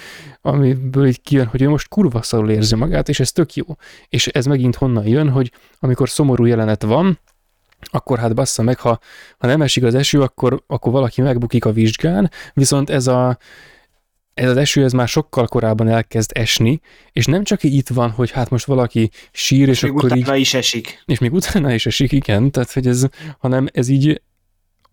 amiből így kijön, hogy ő most kurva szarul érzi magát, és ez tök jó. És ez megint honnan jön, hogy amikor szomorú jelenet van, akkor hát bassza meg, ha, ha nem esik az eső, akkor, akkor valaki megbukik a vizsgán, viszont ez a, ez az eső ez már sokkal korábban elkezd esni, és nem csak így itt van, hogy hát most valaki sír, és, és akkor utána így... utána is esik. És még utána is esik, igen, tehát hogy ez, hanem ez így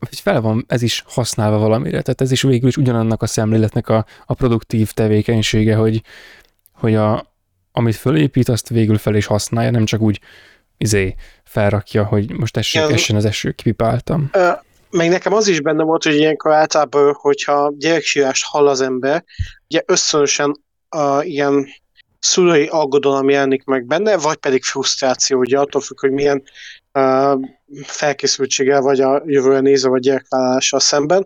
hogy fel van ez is használva valamire, tehát ez is végül is ugyanannak a szemléletnek a, a produktív tevékenysége, hogy, hogy a, amit fölépít, azt végül fel is használja, nem csak úgy izé felrakja, hogy most essék, Igen. essen az eső, kipipáltam. Ö, meg nekem az is benne volt, hogy ilyenkor általában, hogyha gyereksírást hall az ember, ugye összönösen uh, ilyen szülői aggodalom jelenik meg benne, vagy pedig frusztráció, ugye attól függ, hogy milyen uh, felkészültséggel vagy a jövőre nézve, vagy gyerekvállalással szemben.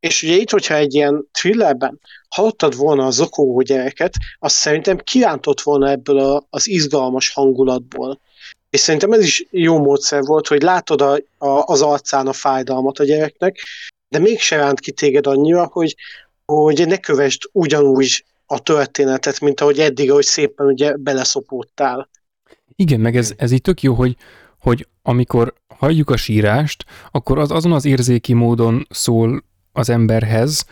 És ugye itt, hogyha egy ilyen thrillerben hallottad volna a zokogó gyereket, az szerintem kirántott volna ebből a, az izgalmas hangulatból. És szerintem ez is jó módszer volt, hogy látod a, a, az arcán a fájdalmat a gyereknek, de mégse ránt ki téged annyira, hogy, hogy ne kövesd ugyanúgy a történetet, mint ahogy eddig, ahogy szépen ugye beleszopódtál. Igen, meg ez, ez így tök jó, hogy, hogy amikor halljuk a sírást, akkor az azon az érzéki módon szól az emberhez,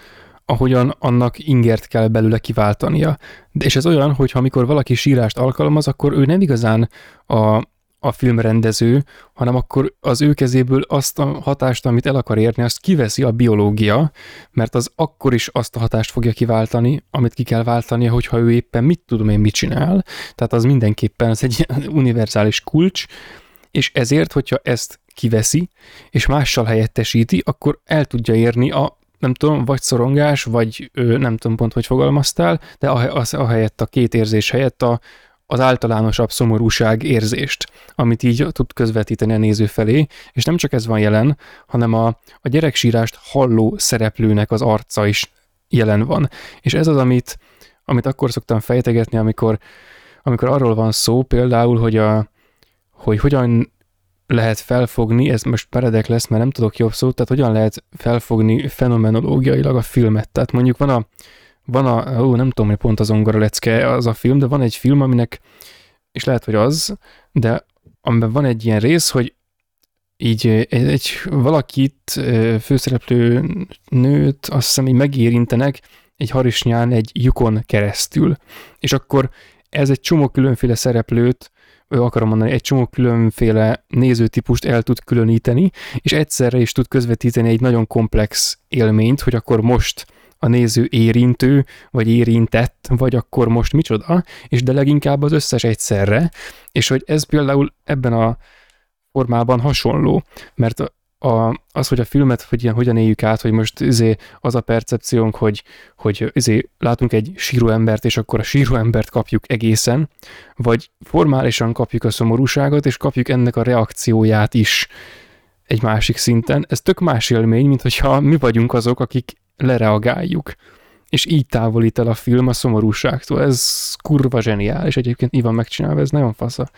ahogyan annak ingert kell belőle kiváltania. De és ez olyan, hogy ha amikor valaki sírást alkalmaz, akkor ő nem igazán a, a filmrendező, hanem akkor az ő kezéből azt a hatást, amit el akar érni, azt kiveszi a biológia, mert az akkor is azt a hatást fogja kiváltani, amit ki kell váltania, hogyha ő éppen mit tudom én, mit csinál. Tehát az mindenképpen az egy univerzális kulcs, és ezért, hogyha ezt kiveszi, és mással helyettesíti, akkor el tudja érni a nem tudom, vagy szorongás, vagy nem tudom pont, hogy fogalmaztál, de a, a, a helyett a két érzés helyett a, az általánosabb szomorúság érzést, amit így tud közvetíteni a néző felé, és nem csak ez van jelen, hanem a, a gyereksírást halló szereplőnek az arca is jelen van. És ez az, amit, amit akkor szoktam fejtegetni, amikor, amikor arról van szó például, hogy, a, hogy hogyan lehet felfogni, ez most meredek lesz, mert nem tudok jobb szót, tehát hogyan lehet felfogni fenomenológiailag a filmet. Tehát mondjuk van a, van a, ó, nem tudom, hogy pont az ongora lecke az a film, de van egy film, aminek, és lehet, hogy az, de amiben van egy ilyen rész, hogy így egy, egy valakit, főszereplő nőt, azt hiszem, így megérintenek egy harisnyán egy lyukon keresztül. És akkor ez egy csomó különféle szereplőt, akarom mondani, egy csomó különféle nézőtípust el tud különíteni, és egyszerre is tud közvetíteni egy nagyon komplex élményt, hogy akkor most a néző érintő, vagy érintett, vagy akkor most micsoda, és de leginkább az összes egyszerre, és hogy ez például ebben a formában hasonló, mert a, az, hogy a filmet hogy ilyen, hogyan éljük át, hogy most izé, az a percepciónk, hogy, hogy izé, látunk egy síró embert, és akkor a síró embert kapjuk egészen, vagy formálisan kapjuk a szomorúságot, és kapjuk ennek a reakcióját is egy másik szinten. Ez tök más élmény, mint hogyha mi vagyunk azok, akik lereagáljuk. És így távolít el a film a szomorúságtól. Ez kurva zseniális. Egyébként Ivan megcsinálva, ez nagyon fasza.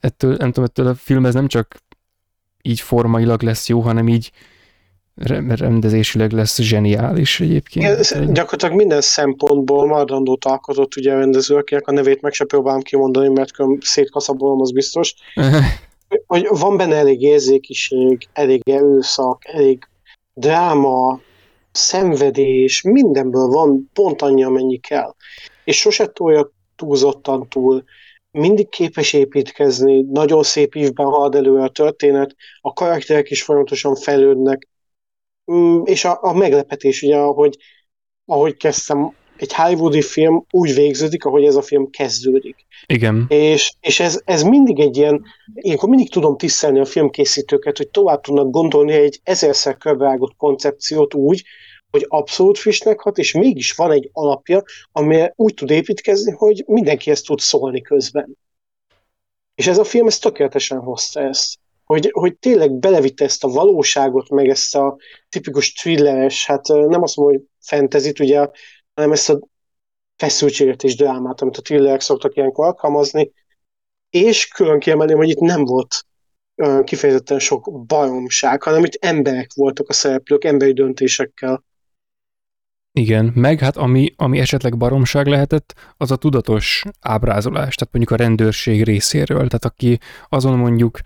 Ettől, nem tudom, ettől a film ez nem csak így formailag lesz jó, hanem így rendezésileg lesz zseniális egyébként. Igen, gyakorlatilag minden szempontból maradandót alkotott ugye a rendező, akinek a nevét meg se próbálom kimondani, mert szétkaszabolom, az biztos. hogy van benne elég érzékiség, elég erőszak, elég dráma, szenvedés, mindenből van pont annyi, amennyi kell. És sose tolja túlzottan túl, mindig képes építkezni, nagyon szép ívben halad elő a történet, a karakterek is folyamatosan fejlődnek, mm, és a, a meglepetés, ugye, ahogy, ahogy kezdtem, egy hollywoodi film úgy végződik, ahogy ez a film kezdődik. Igen. És, és ez, ez mindig egy ilyen, ilyenkor mindig tudom tisztelni a filmkészítőket, hogy tovább tudnak gondolni egy ezerszer körbeágott koncepciót úgy, hogy abszolút frissnek hat, és mégis van egy alapja, ami úgy tud építkezni, hogy mindenki ezt tud szólni közben. És ez a film ezt tökéletesen hozta ezt. Hogy, hogy tényleg belevitte ezt a valóságot, meg ezt a tipikus thrilleres, hát nem azt mondom, hogy fantasy ugye, hanem ezt a feszültséget és drámát, amit a thrillerek szoktak ilyenkor alkalmazni, és külön kiemelném, hogy itt nem volt kifejezetten sok bajomság, hanem itt emberek voltak a szereplők, emberi döntésekkel. Igen, meg hát ami, ami esetleg baromság lehetett, az a tudatos ábrázolás, tehát mondjuk a rendőrség részéről, tehát aki azon mondjuk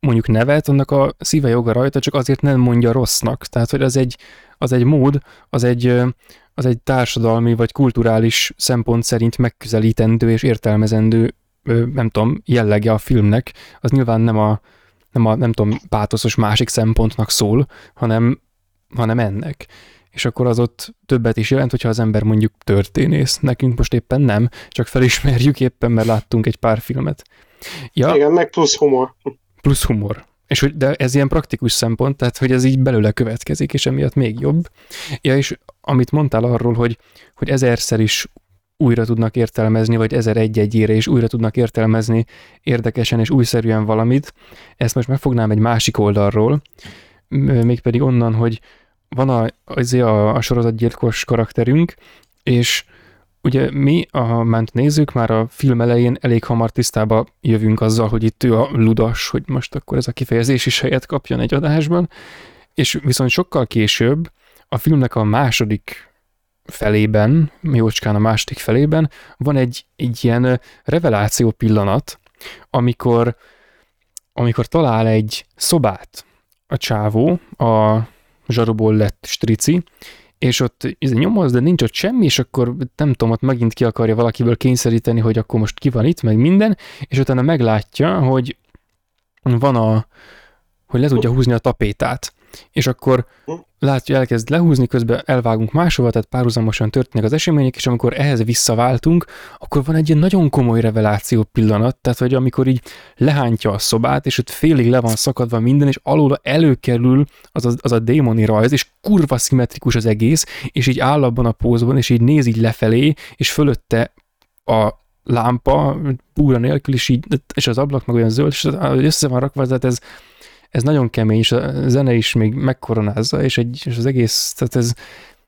mondjuk nevet, annak a szíve joga rajta, csak azért nem mondja rossznak. Tehát, hogy az egy, az egy mód, az egy, az egy társadalmi vagy kulturális szempont szerint megközelítendő és értelmezendő, nem tudom, jellege a filmnek. Az nyilván nem a, nem a nem tudom, pátoszos másik szempontnak szól, hanem, hanem ennek és akkor az ott többet is jelent, hogyha az ember mondjuk történész. Nekünk most éppen nem, csak felismerjük éppen, mert láttunk egy pár filmet. Ja, Igen, meg plusz humor. plusz humor. És hogy, de ez ilyen praktikus szempont, tehát hogy ez így belőle következik, és emiatt még jobb. Ja, és amit mondtál arról, hogy, hogy ezerszer is újra tudnak értelmezni, vagy ezer egy-egyére is újra tudnak értelmezni érdekesen és újszerűen valamit, ezt most megfognám egy másik oldalról, mégpedig onnan, hogy van a, azért a, a sorozatgyilkos karakterünk, és ugye mi, a ment nézők, már a film elején elég hamar tisztába jövünk azzal, hogy itt ő a ludas, hogy most akkor ez a kifejezés is helyet kapjon egy adásban, és viszont sokkal később a filmnek a második felében, jócskán a második felében van egy, egy ilyen reveláció pillanat, amikor, amikor talál egy szobát a csávó, a zsaroból lett strici, és ott ez nyomoz, de nincs ott semmi, és akkor nem tudom, ott megint ki akarja valakiből kényszeríteni, hogy akkor most ki van itt, meg minden, és utána meglátja, hogy van a, hogy le tudja húzni a tapétát. És akkor látja, elkezd lehúzni, közben elvágunk máshova, tehát párhuzamosan történnek az események, és amikor ehhez visszaváltunk, akkor van egy ilyen nagyon komoly reveláció pillanat, tehát hogy amikor így lehántja a szobát, és ott félig le van szakadva minden, és alul előkerül az a, az a démoni rajz, és kurva szimmetrikus az egész, és így áll abban a pózban, és így néz így lefelé, és fölötte a lámpa, búra nélkül, és, így, és az ablak meg olyan zöld, és össze van rakva, tehát ez, ez nagyon kemény, és a zene is még megkoronázza, és, egy, és az egész, tehát ez,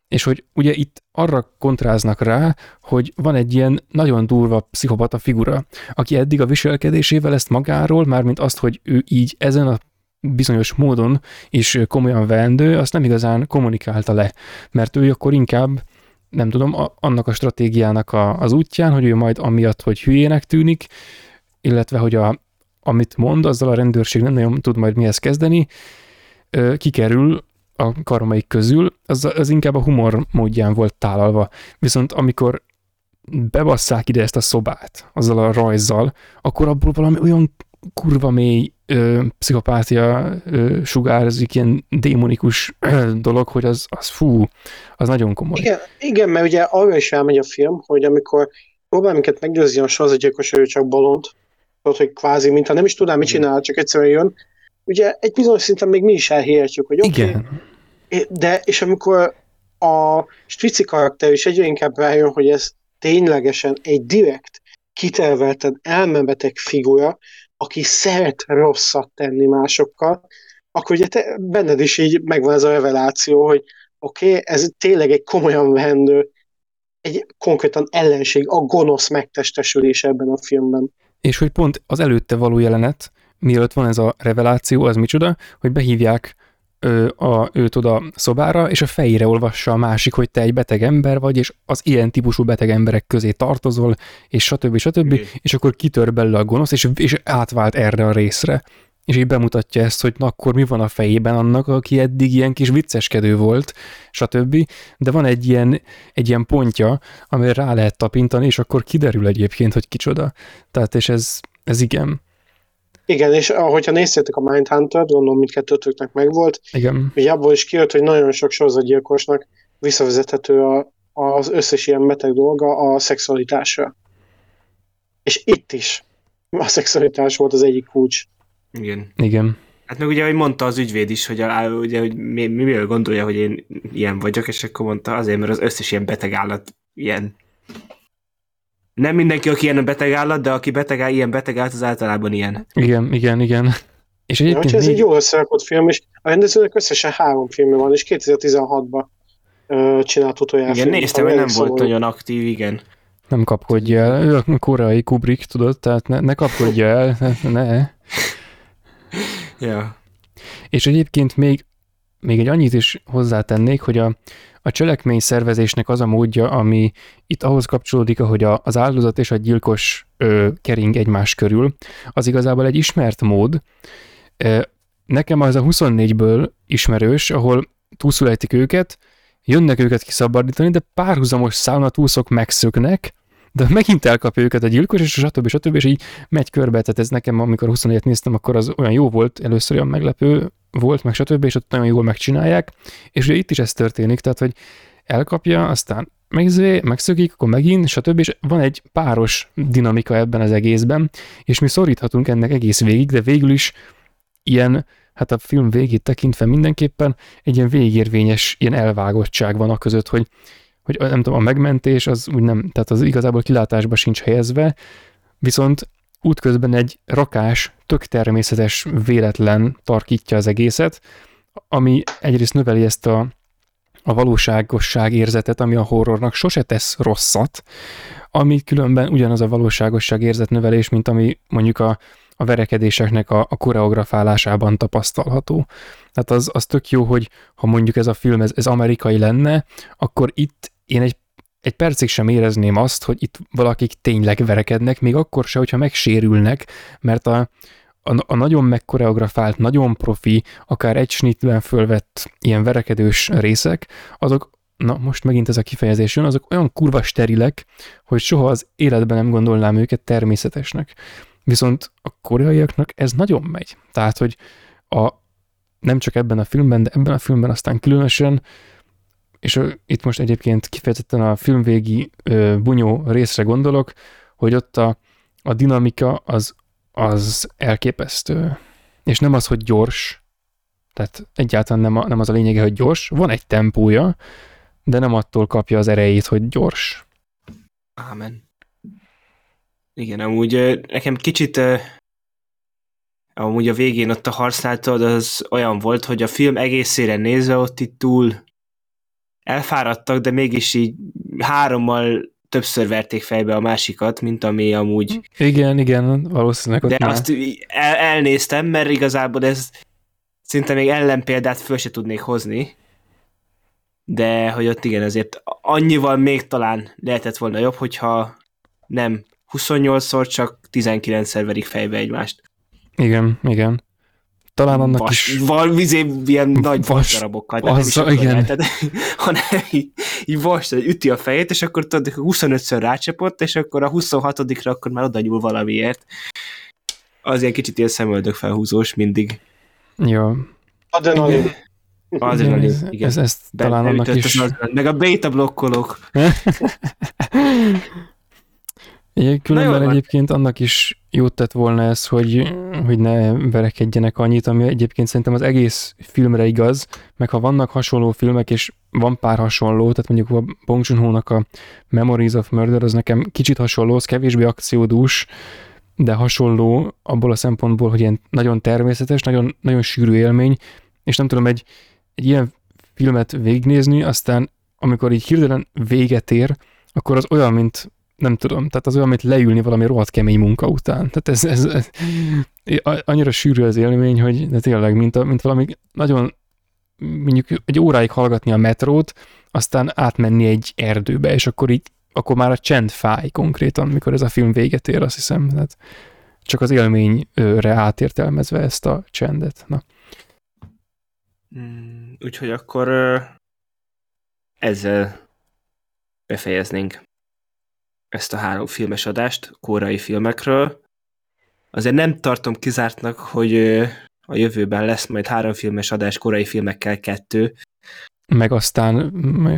és hogy ugye itt arra kontráznak rá, hogy van egy ilyen nagyon durva pszichopata figura, aki eddig a viselkedésével ezt magáról, mármint azt, hogy ő így ezen a bizonyos módon is komolyan vendő, azt nem igazán kommunikálta le, mert ő akkor inkább nem tudom, a, annak a stratégiának a, az útján, hogy ő majd amiatt, hogy hülyének tűnik, illetve hogy a, amit mond, azzal a rendőrség nem nagyon tud majd mihez kezdeni, kikerül a karmaik közül, az, az inkább a humor módján volt tálalva. Viszont amikor bebasszák ide ezt a szobát, azzal a rajzzal, akkor abból valami olyan kurva mély ö, pszichopátia ö, sugárzik, ilyen démonikus ö, dolog, hogy az, az fú, az nagyon komoly. Igen, igen, mert ugye arra is elmegy a film, hogy amikor próbál minket meggyőzni a sorozatgyilkos, hogy ő csak bolond, tudod, hogy kvázi, mintha nem is tudná, mit csinál, csak egyszerűen jön, ugye egy bizonyos szinten még mi is elhihetjük, hogy oké, okay, de és amikor a Strici karakter is egyre inkább rájön, hogy ez ténylegesen egy direkt, kitervelten elmebeteg figura, aki szeret rosszat tenni másokkal, akkor ugye te, benned is így megvan ez a reveláció, hogy oké, okay, ez tényleg egy komolyan vehendő, egy konkrétan ellenség, a gonosz megtestesülés ebben a filmben. És hogy pont az előtte való jelenet, mielőtt van ez a reveláció, az micsoda, hogy behívják ö, a, őt oda szobára, és a fejére olvassa a másik, hogy te egy beteg ember vagy, és az ilyen típusú beteg emberek közé tartozol, és stb. stb. Igen. és akkor kitör belőle a gonosz, és, és átvált erre a részre. És így bemutatja ezt, hogy na akkor mi van a fejében annak, aki eddig ilyen kis vicceskedő volt, stb. De van egy ilyen, egy ilyen pontja, amire rá lehet tapintani, és akkor kiderül egyébként, hogy kicsoda. Tehát, és ez, ez igen. Igen, és ahogyha néztétek a Mindhunter-t, gondolom mindkettőtöknek megvolt, Igen. ugye abból is kijött, hogy nagyon sok sorozatgyilkosnak visszavezethető a, az összes ilyen beteg dolga a szexualitásra. És itt is a szexualitás volt az egyik kulcs. Igen. Igen. Hát meg ugye, hogy mondta az ügyvéd is, hogy, a, ugye, hogy mi, mi, mivel gondolja, hogy én ilyen vagyok, és akkor mondta azért, mert az összes ilyen beteg állat ilyen. Nem mindenki, aki ilyen beteg állat, de aki beteg, áll- ilyen beteg állat, az általában ilyen. Igen, igen, igen. És Ja, egyébként ez egy jó összerakott film, és a rendezőnek összesen három filmje van, és 2016-ban ö, csinált utoljára Igen, filmet, néztem, hogy nem elég volt szomorú. nagyon aktív, igen. nem kapkodja el. Ő a koreai Kubrick, tudod, tehát ne, ne kapkodja el, ne. Ja. És egyébként még, még egy annyit is hozzátennék, hogy a, a cselekmény szervezésnek az a módja, ami itt ahhoz kapcsolódik, ahogy a, az áldozat és a gyilkos ö, kering egymás körül, az igazából egy ismert mód. Nekem az a 24-ből ismerős, ahol túlszulejtik őket, jönnek őket kiszabadítani, de párhuzamos szálon a túlszok megszöknek, de megint elkapja őket a gyilkos, és stb. stb. és így megy körbe, tehát ez nekem, amikor 24-et néztem, akkor az olyan jó volt, először olyan meglepő volt, meg stb., és ott nagyon jól megcsinálják, és ugye itt is ez történik, tehát, hogy elkapja, aztán meg, megszökik, akkor megint, stb. És van egy páros dinamika ebben az egészben, és mi szoríthatunk ennek egész végig, de végül is ilyen, hát a film végét tekintve mindenképpen egy ilyen végérvényes ilyen elvágottság van a között, hogy, hogy nem tudom, a megmentés az úgy nem, tehát az igazából kilátásba sincs helyezve, viszont útközben egy rakás, tök természetes véletlen tarkítja az egészet, ami egyrészt növeli ezt a, a valóságosság érzetet, ami a horrornak sose tesz rosszat, ami különben ugyanaz a valóságosság érzet növelés, mint ami mondjuk a, a verekedéseknek a, a koreografálásában tapasztalható. Tehát az, az tök jó, hogy ha mondjuk ez a film, ez, ez amerikai lenne, akkor itt én egy egy percig sem érezném azt, hogy itt valakik tényleg verekednek, még akkor se, hogyha megsérülnek, mert a, a, a nagyon megkoreografált, nagyon profi, akár egy snitben fölvett ilyen verekedős részek, azok, na most megint ez a kifejezés jön, azok olyan kurva sterilek, hogy soha az életben nem gondolnám őket természetesnek. Viszont a koreaiaknak ez nagyon megy. Tehát, hogy a, nem csak ebben a filmben, de ebben a filmben aztán különösen és itt most egyébként kifejezetten a filmvégi ö, bunyó részre gondolok, hogy ott a, a dinamika az, az elképesztő. És nem az, hogy gyors, tehát egyáltalán nem, a, nem az a lényege, hogy gyors, van egy tempója, de nem attól kapja az erejét, hogy gyors. Ámen. Igen, amúgy nekem kicsit amúgy a végén ott a harcnáltad az olyan volt, hogy a film egészére nézve ott itt túl elfáradtak, de mégis így hárommal többször verték fejbe a másikat, mint ami amúgy... Igen, igen, valószínűleg ott De már. azt el, elnéztem, mert igazából ez szinte még ellenpéldát föl se tudnék hozni, de hogy ott igen, ezért annyival még talán lehetett volna jobb, hogyha nem 28-szor, csak 19-szer verik fejbe egymást. Igen, igen. Talán annak vas, is... Val, vizé, ilyen nagy vas darabokkal. Az, nem is igen. Tehát, hanem így, így vas, üti a fejét, és akkor tudod, 25-ször rácsapott, és akkor a 26-ra akkor már oda nyúl valamiért. Az ilyen kicsit ilyen szemöldök felhúzós mindig. Jó. Adrenalin. Adrenalin, igen. Ez, ez talán annak is... Az, meg a beta blokkolók. Különben egyébként annak is jót tett volna ez, hogy, hogy ne verekedjenek annyit, ami egyébként szerintem az egész filmre igaz, meg ha vannak hasonló filmek, és van pár hasonló, tehát mondjuk a Bong joon a Memories of Murder, az nekem kicsit hasonló, az kevésbé akciódús, de hasonló abból a szempontból, hogy ilyen nagyon természetes, nagyon, nagyon sűrű élmény, és nem tudom, egy, egy ilyen filmet végignézni, aztán amikor így hirtelen véget ér, akkor az olyan, mint nem tudom, tehát az olyan, mint leülni valami rohadt kemény munka után. Tehát ez, ez, ez annyira sűrű az élmény, hogy de tényleg, mint, a, mint valami nagyon, mondjuk egy óráig hallgatni a metrót, aztán átmenni egy erdőbe, és akkor így, akkor már a csend fáj konkrétan, mikor ez a film véget ér, azt hiszem. Tehát csak az élményre átértelmezve ezt a csendet. Na. Mm, úgyhogy akkor ezzel befejeznénk ezt a három filmes adást korai filmekről. Azért nem tartom kizártnak, hogy a jövőben lesz majd három filmes adás korai filmekkel kettő. Meg aztán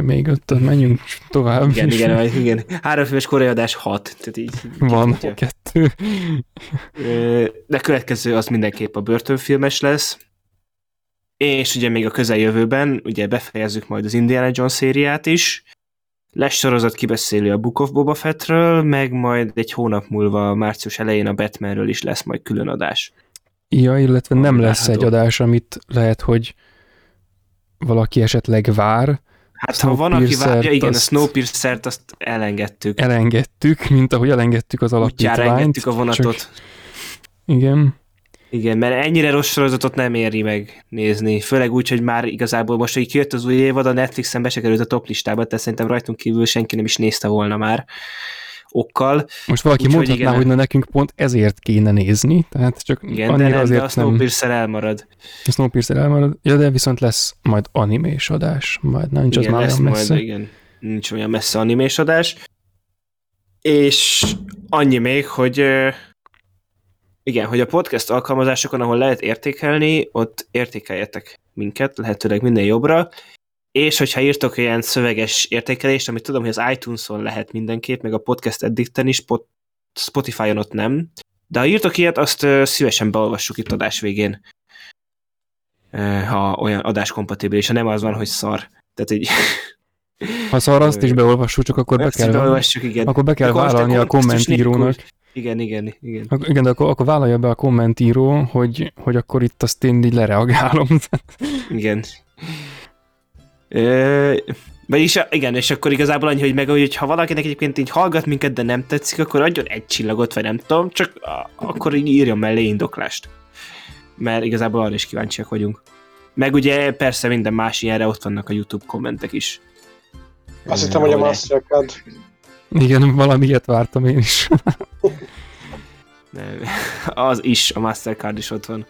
még ott menjünk tovább. Igen, igen, igen. Három filmes korai adás hat. Tehát így, Van kettő. kettő. De következő az mindenképp a börtönfilmes lesz. És ugye még a közeljövőben ugye befejezzük majd az Indiana Jones szériát is, lesz sorozat kibeszélő a Book of Boba Fettről, meg majd egy hónap múlva, március elején a Batmanről is lesz majd külön adás. Ja, illetve nem lesz egy adás, amit lehet, hogy valaki esetleg vár. Hát ha van, aki várja, igen, azt, a Snowpiercer-t azt elengedtük. Elengedtük, mint ahogy elengedtük az alapítványt. Úgyjára engedtük a vonatot. Csak... Igen. Igen, mert ennyire rossz sorozatot nem éri meg nézni. Főleg úgy, hogy már igazából most, hogy kijött az új évad, a Netflixen be se került a top listába, tehát szerintem rajtunk kívül senki nem is nézte volna már okkal. Most valaki úgy, mondhatná, hogy, igen, hogy na nekünk pont ezért kéne nézni, tehát csak igen, annyira de nem, azért de a Snowpiercer nem... elmarad. A Snowpiercer elmarad, ja, de viszont lesz majd animés adás, majd nem nincs igen, az már olyan messze. Majd, igen, nincs olyan messze animés adás. És annyi még, hogy igen, hogy a podcast alkalmazásokon, ahol lehet értékelni, ott értékeljetek minket, lehetőleg minden jobbra, és hogyha írtok ilyen szöveges értékelést, amit tudom, hogy az iTunes-on lehet mindenképp, meg a podcast eddikten is, Spotify-on ott nem, de ha írtok ilyet, azt szívesen beolvassuk itt adás végén, ha olyan adás kompatibilis, ha nem az van, hogy szar. Tehát így... Ha szar, azt is beolvassuk, csak akkor be kell, beolvassuk, igen. Akkor be kell akkor vállalni a kommentírónak. Igen, igen, igen. Ak- igen, de akkor, akkor vállalja be a kommentíró, hogy, hogy akkor itt azt én így lereagálom. igen. Ö, vagyis igen, és akkor igazából annyi, hogy meg, hogy ha valakinek egyébként így hallgat minket, de nem tetszik, akkor adjon egy csillagot, vagy nem tudom, csak akkor így írjon mellé indoklást. Mert igazából arra is kíváncsiak vagyunk. Meg ugye persze minden más ilyenre ott vannak a YouTube kommentek is. Azt hittem, hogy a Mastercard. Igen, valamilyet vártam én is. az is, a Mastercard is ott van.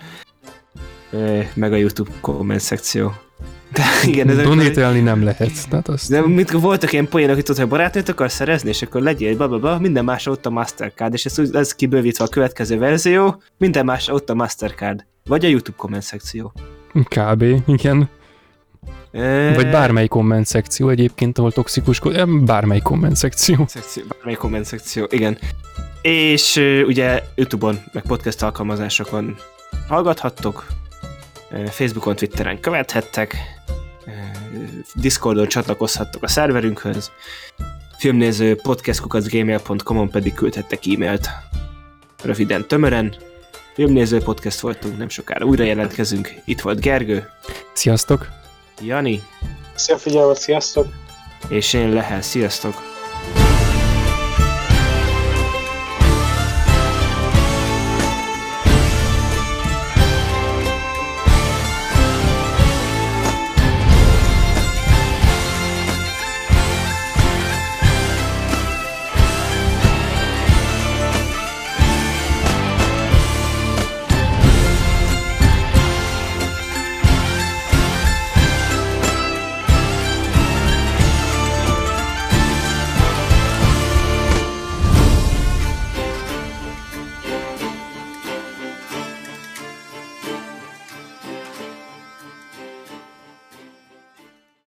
Meg a YouTube komment szekció. De igen, ez Donételni nem lehet. Tehát azt... De mit, voltak ilyen poénok, hogy tudod, hogy barátnőt akar szerezni, és akkor legyél, bla, minden más ott a Mastercard, és ez úgy lesz kibővítve a következő verzió, minden más ott a Mastercard. Vagy a YouTube komment szekció. Kb. igen. Vagy bármely komment szekció egyébként, ahol toxikus, bármely komment szekció. szekció. Bármely komment szekció, igen. És ugye Youtube-on, meg podcast alkalmazásokon hallgathattok, Facebookon, Twitteren követhettek, Discordon csatlakozhattok a szerverünkhöz, filmnéző podcastkukacgmail.com-on pedig küldhettek e-mailt. Röviden, tömören, filmnéző podcast voltunk, nem sokára újra jelentkezünk. Itt volt Gergő. Sziasztok! Jani. Szia figyelmet, sziasztok! És én Lehel, sziasztok!